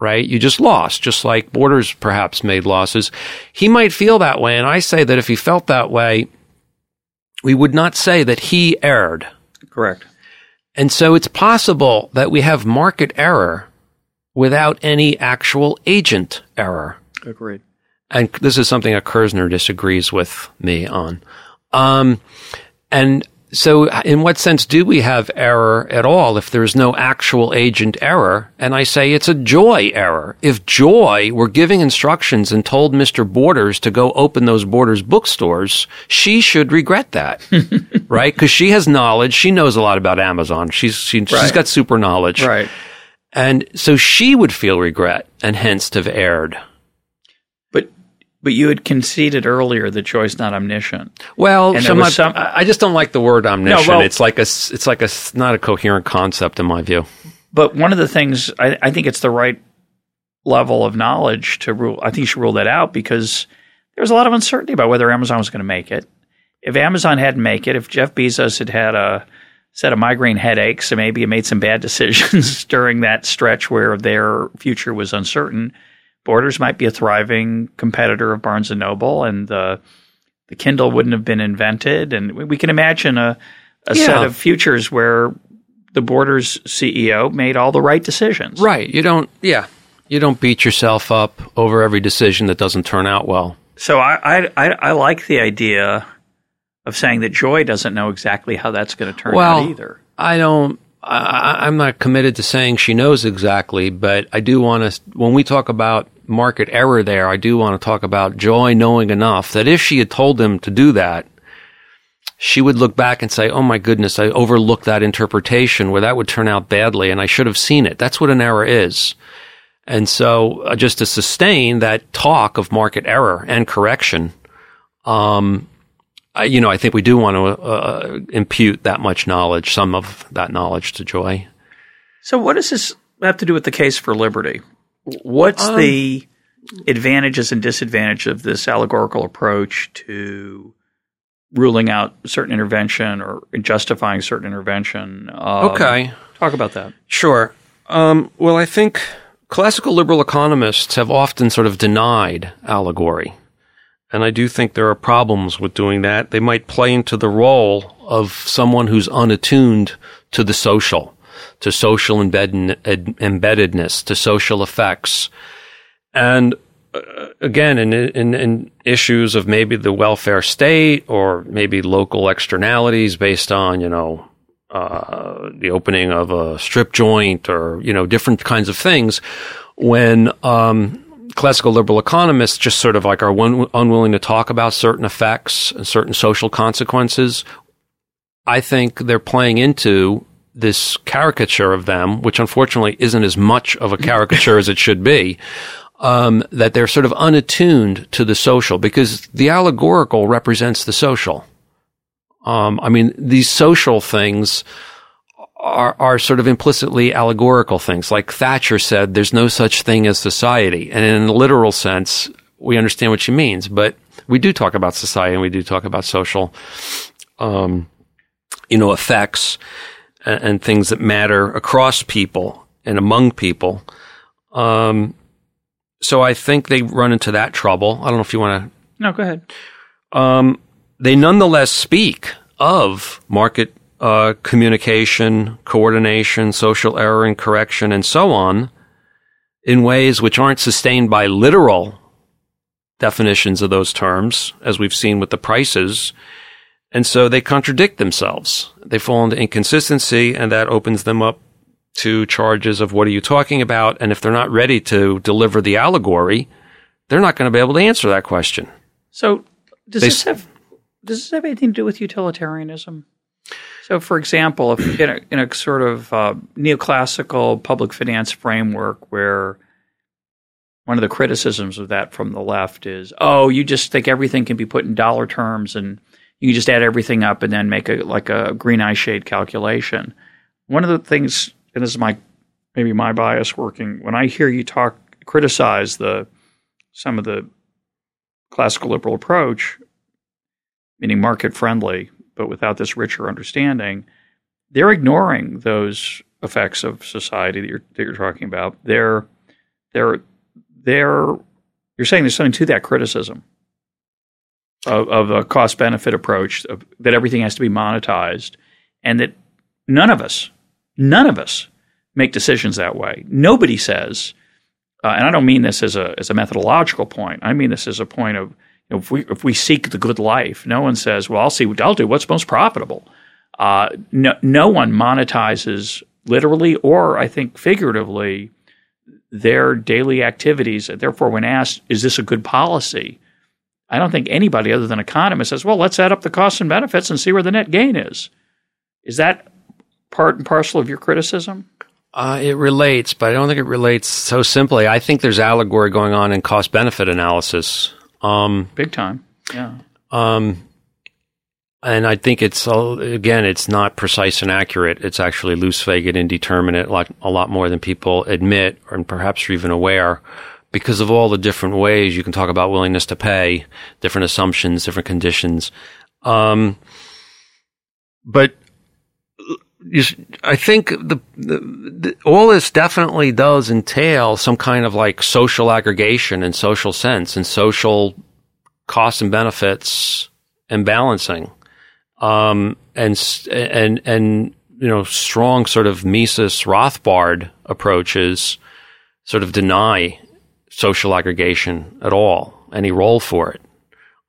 Speaker 2: right? You just lost, just like Borders perhaps made losses. He might feel that way. And I say that if he felt that way, we would not say that he erred.
Speaker 1: Correct.
Speaker 2: And so it's possible that we have market error without any actual agent error.
Speaker 1: Agreed.
Speaker 2: And this is something that Kirzner disagrees with me on. Um, and so, in what sense do we have error at all if there is no actual agent error? And I say it's a joy error. If joy were giving instructions and told Mr. Borders to go open those Borders bookstores, she should regret that, right? Because she has knowledge. She knows a lot about Amazon. She's she, has got super knowledge,
Speaker 1: right?
Speaker 2: And so she would feel regret and hence to have erred.
Speaker 1: But but you had conceded earlier the choice not omniscient.
Speaker 2: Well, some, I just don't like the word omniscient. No, well, it's like a, it's like a, not a coherent concept in my view.
Speaker 1: But one of the things I, I think it's the right level of knowledge to rule. I think you should rule that out because there was a lot of uncertainty about whether Amazon was going to make it. If Amazon hadn't make it, if Jeff Bezos had had a set of migraine headaches and maybe made some bad decisions during that stretch where their future was uncertain, Borders might be a thriving competitor of Barnes and Noble, and the the Kindle wouldn't have been invented. And we can imagine a, a yeah. set of futures where the Borders CEO made all the right decisions.
Speaker 2: Right. You don't. Yeah. You don't beat yourself up over every decision that doesn't turn out well.
Speaker 1: So I I, I like the idea of saying that Joy doesn't know exactly how that's going to turn
Speaker 2: well,
Speaker 1: out either.
Speaker 2: I don't. I, am not committed to saying she knows exactly, but I do want to, when we talk about market error there, I do want to talk about Joy knowing enough that if she had told them to do that, she would look back and say, Oh my goodness, I overlooked that interpretation where that would turn out badly and I should have seen it. That's what an error is. And so uh, just to sustain that talk of market error and correction, um, I, you know, I think we do want to uh, uh, impute that much knowledge, some of that knowledge to joy.
Speaker 1: So, what does this have to do with the case for liberty? What's um, the advantages and disadvantages of this allegorical approach to ruling out certain intervention or justifying certain intervention?
Speaker 2: Um, okay.
Speaker 1: Talk about that.
Speaker 2: Sure. Um, well, I think classical liberal economists have often sort of denied allegory and I do think there are problems with doing that. They might play into the role of someone who's unattuned to the social, to social embed- ed- embeddedness, to social effects. And uh, again, in, in, in issues of maybe the welfare state or maybe local externalities based on, you know, uh, the opening of a strip joint or you know different kinds of things when um, classical liberal economists just sort of like are one, unwilling to talk about certain effects and certain social consequences. I think they're playing into this caricature of them, which unfortunately isn't as much of a caricature as it should be. Um, that they're sort of unattuned to the social because the allegorical represents the social. Um, I mean, these social things are, are sort of implicitly allegorical things. Like Thatcher said, there's no such thing as society. And in a literal sense, we understand what she means, but we do talk about society and we do talk about social, um, you know, effects and, and, things that matter across people and among people. Um, so I think they run into that trouble. I don't know if you want
Speaker 1: to. No, go ahead. Um,
Speaker 2: they nonetheless speak of market uh, communication, coordination, social error and correction, and so on, in ways which aren't sustained by literal definitions of those terms, as we've seen with the prices. And so they contradict themselves. They fall into inconsistency, and that opens them up to charges of what are you talking about? And if they're not ready to deliver the allegory, they're not going to be able to answer that question.
Speaker 1: So does they, this have does this have anything to do with utilitarianism? So, for example, if in a, in a sort of uh, neoclassical public finance framework where one of the criticisms of that from the left is, oh, you just think everything can be put in dollar terms and you just add everything up and then make a like a green eye shade calculation. One of the things, and this is my maybe my bias working, when I hear you talk criticize the some of the classical liberal approach, meaning market friendly, but without this richer understanding, they're ignoring those effects of society that you're that you're talking about. They're they're they're you're saying there's something to that criticism of, of a cost benefit approach of, that everything has to be monetized, and that none of us, none of us, make decisions that way. Nobody says, uh, and I don't mean this as a as a methodological point. I mean this as a point of if we if we seek the good life, no one says, "Well, I'll see. I'll do what's most profitable." Uh, no, no one monetizes literally or I think figuratively their daily activities. Therefore, when asked, "Is this a good policy?" I don't think anybody other than economists says, "Well, let's add up the costs and benefits and see where the net gain is." Is that part and parcel of your criticism?
Speaker 2: Uh, it relates, but I don't think it relates so simply. I think there's allegory going on in cost benefit analysis
Speaker 1: um, Big time. Yeah. Um,
Speaker 2: and I think it's uh, again, it's not precise and accurate. It's actually loose, vague, and indeterminate, like a lot more than people admit, and perhaps are even aware, because of all the different ways you can talk about willingness to pay, different assumptions, different conditions. Um, but I think the, the, the, all this definitely does entail some kind of like social aggregation and social sense and social costs and benefits and balancing, um, and and and you know strong sort of Mises Rothbard approaches sort of deny social aggregation at all any role for it.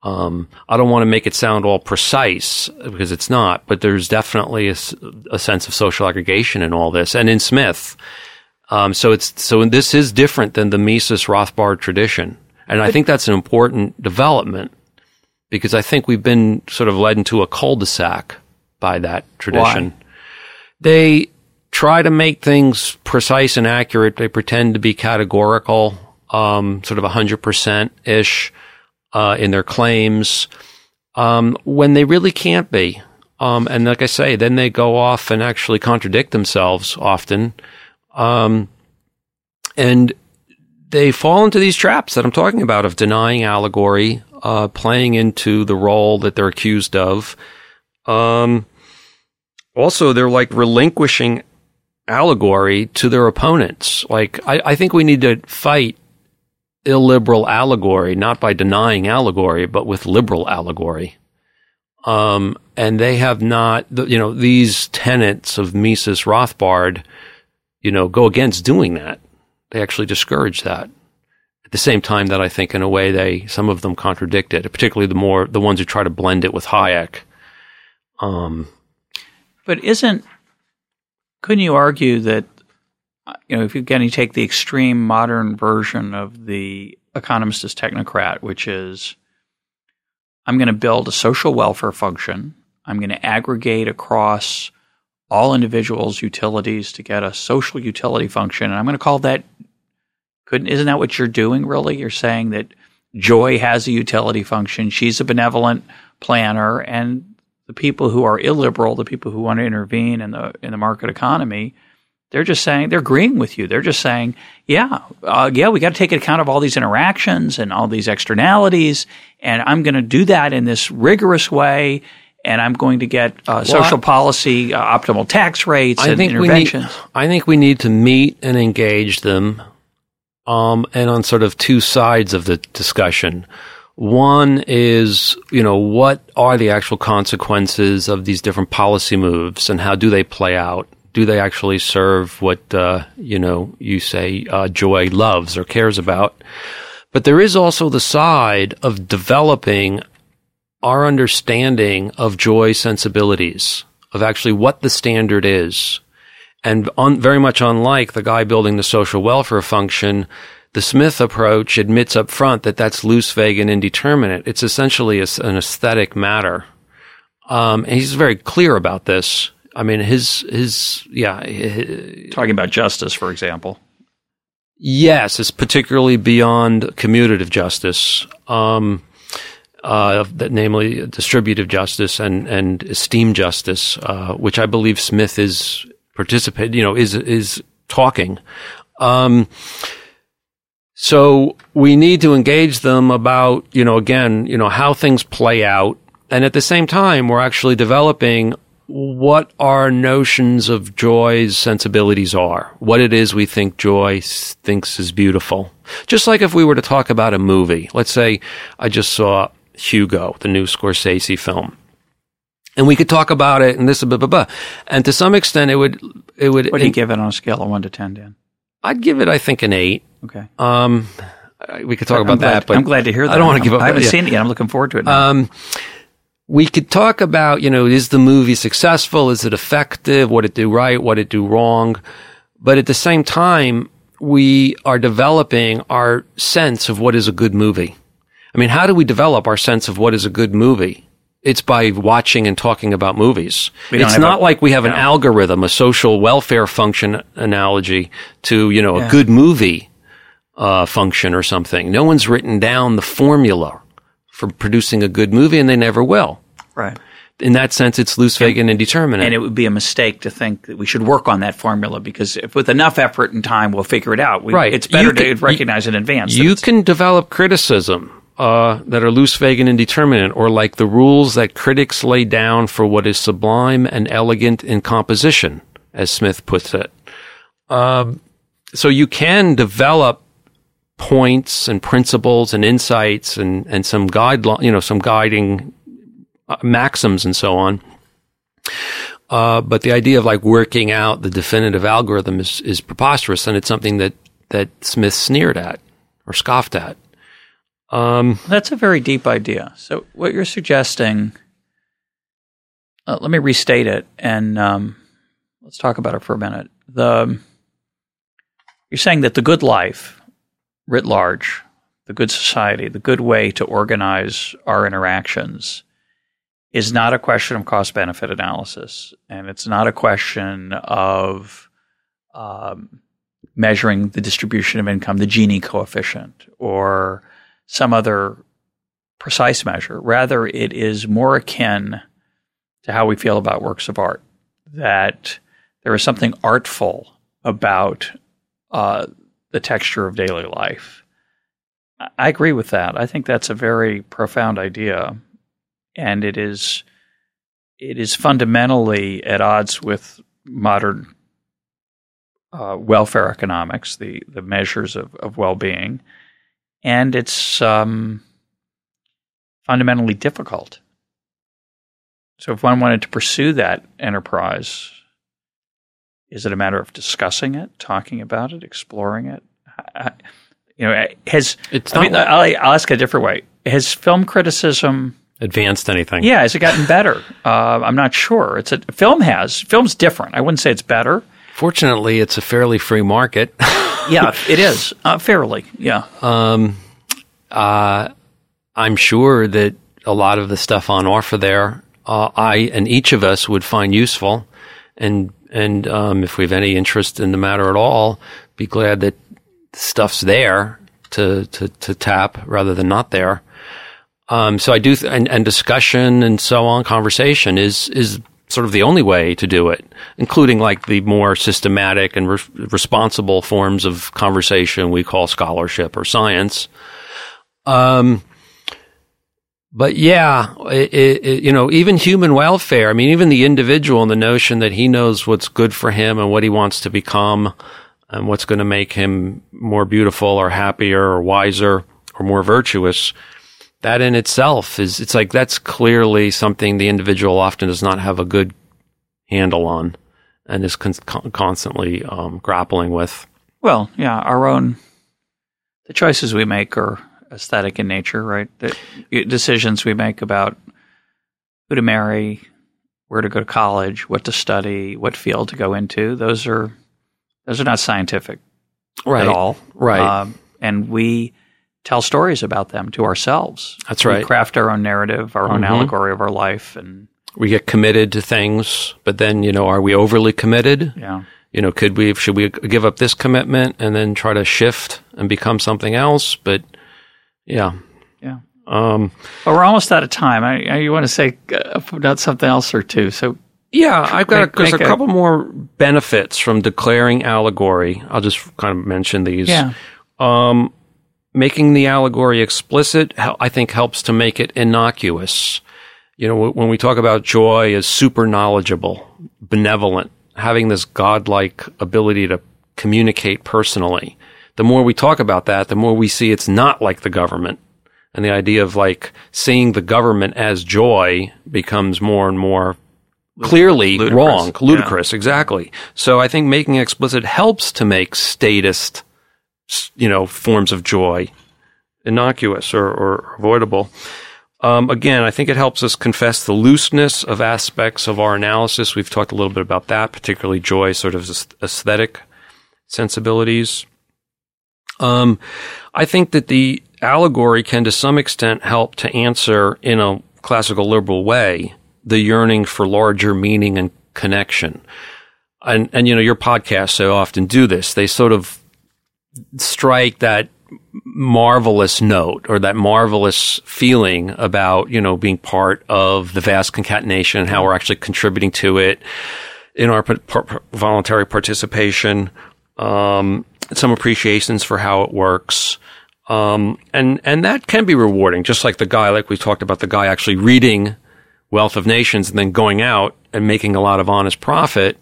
Speaker 2: Um, I don't want to make it sound all precise because it's not, but there's definitely a, a sense of social aggregation in all this and in Smith. Um, so it's, so this is different than the Mises Rothbard tradition. And I think that's an important development because I think we've been sort of led into a cul-de-sac by that tradition. Why? They try to make things precise and accurate. They pretend to be categorical, um, sort of 100% ish uh, in their claims um, when they really can't be. Um, and like I say, then they go off and actually contradict themselves often. Um, and they fall into these traps that I'm talking about of denying allegory, uh, playing into the role that they're accused of. Um, also, they're like relinquishing allegory to their opponents. Like, I, I think we need to fight illiberal allegory, not by denying allegory, but with liberal allegory. Um, and they have not, you know, these tenets of Mises Rothbard, you know, go against doing that. They actually discourage that. At the same time that I think, in a way, they some of them contradict it, particularly the more the ones who try to blend it with Hayek. Um,
Speaker 1: but isn't couldn't you argue that uh, you know, if you again you take the extreme modern version of the economist as technocrat, which is I'm going to build a social welfare function. I'm going to aggregate across all individuals' utilities to get a social utility function, and I'm going to call that. Couldn't isn't that what you're doing? Really, you're saying that Joy has a utility function. She's a benevolent planner, and the people who are illiberal, the people who want to intervene in the in the market economy, they're just saying they're agreeing with you. They're just saying, yeah, uh, yeah, we got to take account of all these interactions and all these externalities, and I'm going to do that in this rigorous way, and I'm going to get uh, well, social I, policy, uh, optimal tax rates, I and think interventions. We need,
Speaker 2: I think we need to meet and engage them, um, and on sort of two sides of the discussion. One is, you know, what are the actual consequences of these different policy moves and how do they play out? do they actually serve what uh, you know you say uh, joy loves or cares about? But there is also the side of developing our understanding of joy sensibilities of actually what the standard is, and on, very much unlike the guy building the social welfare function. The Smith approach admits up front that that's loose, vague, and indeterminate. It's essentially a, an aesthetic matter. Um, and he's very clear about this. I mean, his his yeah. His,
Speaker 1: Talking about justice, for example.
Speaker 2: Yes, it's particularly beyond commutative justice, um, uh, that namely distributive justice and and esteem justice, uh, which I believe Smith is participate. You know, is is talking. Um, so we need to engage them about, you know, again, you know, how things play out. And at the same time, we're actually developing what our notions of joy's sensibilities are, what it is we think joy thinks is beautiful. Just like if we were to talk about a movie, let's say I just saw Hugo, the new Scorsese film. And we could talk about it and this blah blah blah. And to some extent it would it would
Speaker 1: What do you it, give it on a scale of one to ten, Dan?
Speaker 2: I'd give it I think an eight.
Speaker 1: Okay. Um
Speaker 2: we could talk I'm about
Speaker 1: glad,
Speaker 2: that, but
Speaker 1: I'm glad to hear that.
Speaker 2: I don't want
Speaker 1: to
Speaker 2: give up.
Speaker 1: I haven't
Speaker 2: yeah.
Speaker 1: seen it yet. I'm looking forward to it. Now. Um
Speaker 2: we could talk about, you know, is the movie successful? Is it effective? What it do right? What it do wrong? But at the same time, we are developing our sense of what is a good movie. I mean, how do we develop our sense of what is a good movie? It's by watching and talking about movies. It's not a, like we have an algorithm, a social welfare function analogy to, you know, yeah. a good movie uh, function or something. No one's written down the formula from producing a good movie, and they never will.
Speaker 1: Right.
Speaker 2: In that sense, it's loose, vague, and indeterminate.
Speaker 1: And it would be a mistake to think that we should work on that formula because if, with enough effort and time, we'll figure it out. We,
Speaker 2: right.
Speaker 1: It's better
Speaker 2: can, to
Speaker 1: recognize you, in advance.
Speaker 2: You can develop criticism uh, that are loose, vague, and indeterminate, or like the rules that critics lay down for what is sublime and elegant in composition, as Smith puts it. Um, so you can develop points and principles and insights and, and some guideline, you know, some guiding uh, maxims and so on. Uh, but the idea of like working out the definitive algorithm is, is preposterous, and it's something that that Smith sneered at or scoffed at.
Speaker 1: Um, That's a very deep idea. So what you're suggesting, uh, let me restate it, and um, let's talk about it for a minute. The you're saying that the good life writ large, the good society, the good way to organize our interactions is not a question of cost benefit analysis. And it's not a question of um, measuring the distribution of income, the Gini coefficient, or some other precise measure. Rather, it is more akin to how we feel about works of art, that there is something artful about. Uh, the texture of daily life. I agree with that. I think that's a very profound idea, and it is it is fundamentally at odds with modern uh, welfare economics, the the measures of, of well being, and it's um, fundamentally difficult. So, if one wanted to pursue that enterprise, is it a matter of discussing it, talking about it, exploring it? you know, has it's I mean, like, I'll, I'll, ask a different way. Has film criticism
Speaker 2: advanced anything?
Speaker 1: Yeah, has it gotten better? uh, I'm not sure. It's a film has film's different. I wouldn't say it's better.
Speaker 2: Fortunately, it's a fairly free market.
Speaker 1: yeah, it is uh, fairly. Yeah. Um, uh,
Speaker 2: I'm sure that a lot of the stuff on offer there, uh, I and each of us would find useful, and and um, if we have any interest in the matter at all, be glad that stuff's there to, to, to tap rather than not there. Um, so I do, th- and, and discussion and so on, conversation is, is sort of the only way to do it, including like the more systematic and re- responsible forms of conversation we call scholarship or science. Um, but yeah, it, it, you know, even human welfare, I mean, even the individual and the notion that he knows what's good for him and what he wants to become and what's going to make him more beautiful or happier or wiser or more virtuous that in itself is it's like that's clearly something the individual often does not have a good handle on and is con- constantly um, grappling with
Speaker 1: well yeah our own the choices we make are aesthetic in nature right the decisions we make about who to marry where to go to college what to study what field to go into those are those are not scientific
Speaker 2: right. at
Speaker 1: all.
Speaker 2: Right. Um,
Speaker 1: and we tell stories about them to ourselves.
Speaker 2: That's right. We
Speaker 1: craft our own narrative, our own mm-hmm. allegory of our life, and
Speaker 2: we get committed to things. But then, you know, are we overly committed?
Speaker 1: Yeah.
Speaker 2: You know, could we should we give up this commitment and then try to shift and become something else? But yeah,
Speaker 1: yeah. Um, well, we're almost out of time. I, I you want to say uh, about something else or two? So
Speaker 2: yeah, I've got make, a, there's a, a couple more benefits from declaring allegory. I'll just kind of mention these. Yeah. Um, making the allegory explicit, I think, helps to make it innocuous. You know, when we talk about joy as super knowledgeable, benevolent, having this godlike ability to communicate personally. The more we talk about that, the more we see it's not like the government. And the idea of like seeing the government as joy becomes more and more clearly ludicrous. wrong,
Speaker 1: ludicrous, yeah.
Speaker 2: exactly. So I think making explicit helps to make statist, you know, forms of joy innocuous or, or avoidable. Um, again, I think it helps us confess the looseness of aspects of our analysis. We've talked a little bit about that, particularly joy, sort of aesthetic sensibilities. Um, I think that the allegory can, to some extent, help to answer in a classical liberal way the yearning for larger meaning and connection. And, and you know, your podcasts so often do this. They sort of strike that marvelous note or that marvelous feeling about, you know, being part of the vast concatenation and how we're actually contributing to it in our p- p- voluntary participation. Um, some appreciations for how it works. Um, and, and that can be rewarding, just like the guy, like we talked about the guy actually reading wealth of nations and then going out and making a lot of honest profit,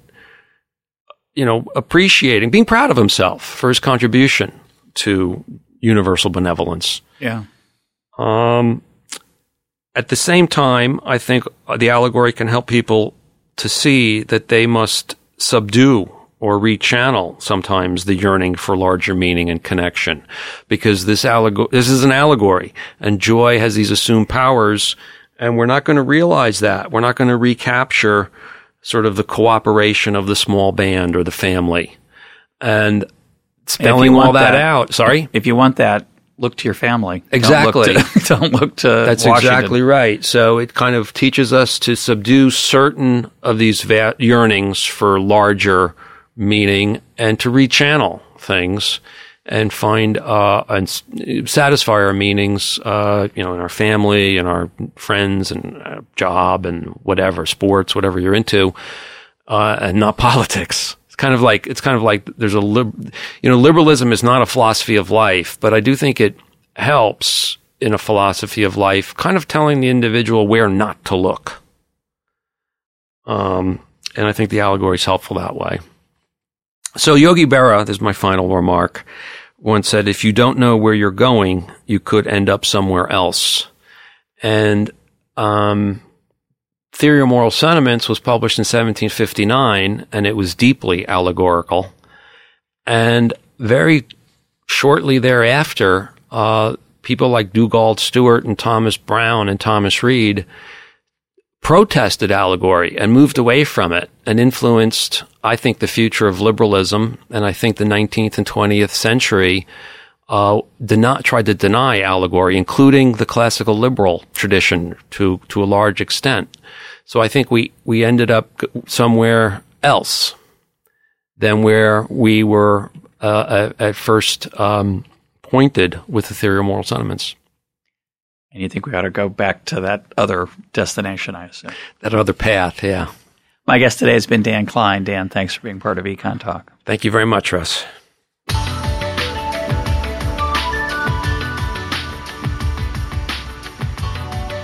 Speaker 2: you know, appreciating, being proud of himself for his contribution to universal benevolence.
Speaker 1: Yeah. Um,
Speaker 2: at the same time, I think the allegory can help people to see that they must subdue or rechannel sometimes the yearning for larger meaning and connection because this allegory this is an allegory and joy has these assumed powers and we're not going to realize that. We're not going to recapture sort of the cooperation of the small band or the family. And spelling all that, that, out. Sorry?
Speaker 1: If you want that, look to your family.
Speaker 2: Exactly.
Speaker 1: Don't look to, don't look to That's
Speaker 2: Washington. exactly right. So it kind of teaches us to subdue certain of these va- yearnings for larger meaning and to rechannel things and find uh, and satisfy our meanings, uh, you know, in our family and our friends and our uh, job and whatever sports, whatever you're into, uh, and not politics. It's kind of like it's kind of like there's a lib- you know liberalism is not a philosophy of life, but I do think it helps in a philosophy of life, kind of telling the individual where not to look. Um, and I think the allegory is helpful that way. So Yogi Berra, this is my final remark, once said, if you don't know where you're going, you could end up somewhere else. And, um, Theory of Moral Sentiments was published in 1759 and it was deeply allegorical. And very shortly thereafter, uh, people like Dugald Stewart and Thomas Brown and Thomas Reid protested allegory and moved away from it and influenced I think the future of liberalism, and I think the 19th and 20th century uh, did not try to deny allegory, including the classical liberal tradition to to a large extent. So I think we we ended up somewhere else than where we were uh, at, first um, pointed with the theory of moral sentiments.
Speaker 1: And you think we ought to go back to that other destination, I assume.
Speaker 2: That other path, yeah.
Speaker 1: My guest today has been Dan Klein. Dan, thanks for being part of Econ Talk.
Speaker 2: Thank you very much, Russ.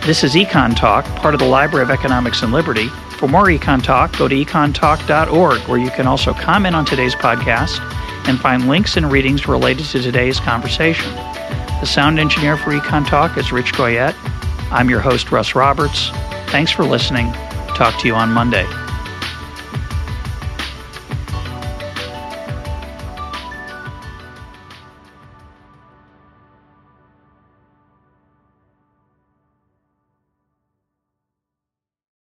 Speaker 1: This is Econ Talk, part of the Library of Economics and Liberty. For more Econ Talk, go to econtalk.org, where you can also comment on today's podcast and find links and readings related to today's conversation. The sound engineer for Econ Talk is Rich Goyette. I'm your host, Russ Roberts. Thanks for listening. Talk to you on Monday.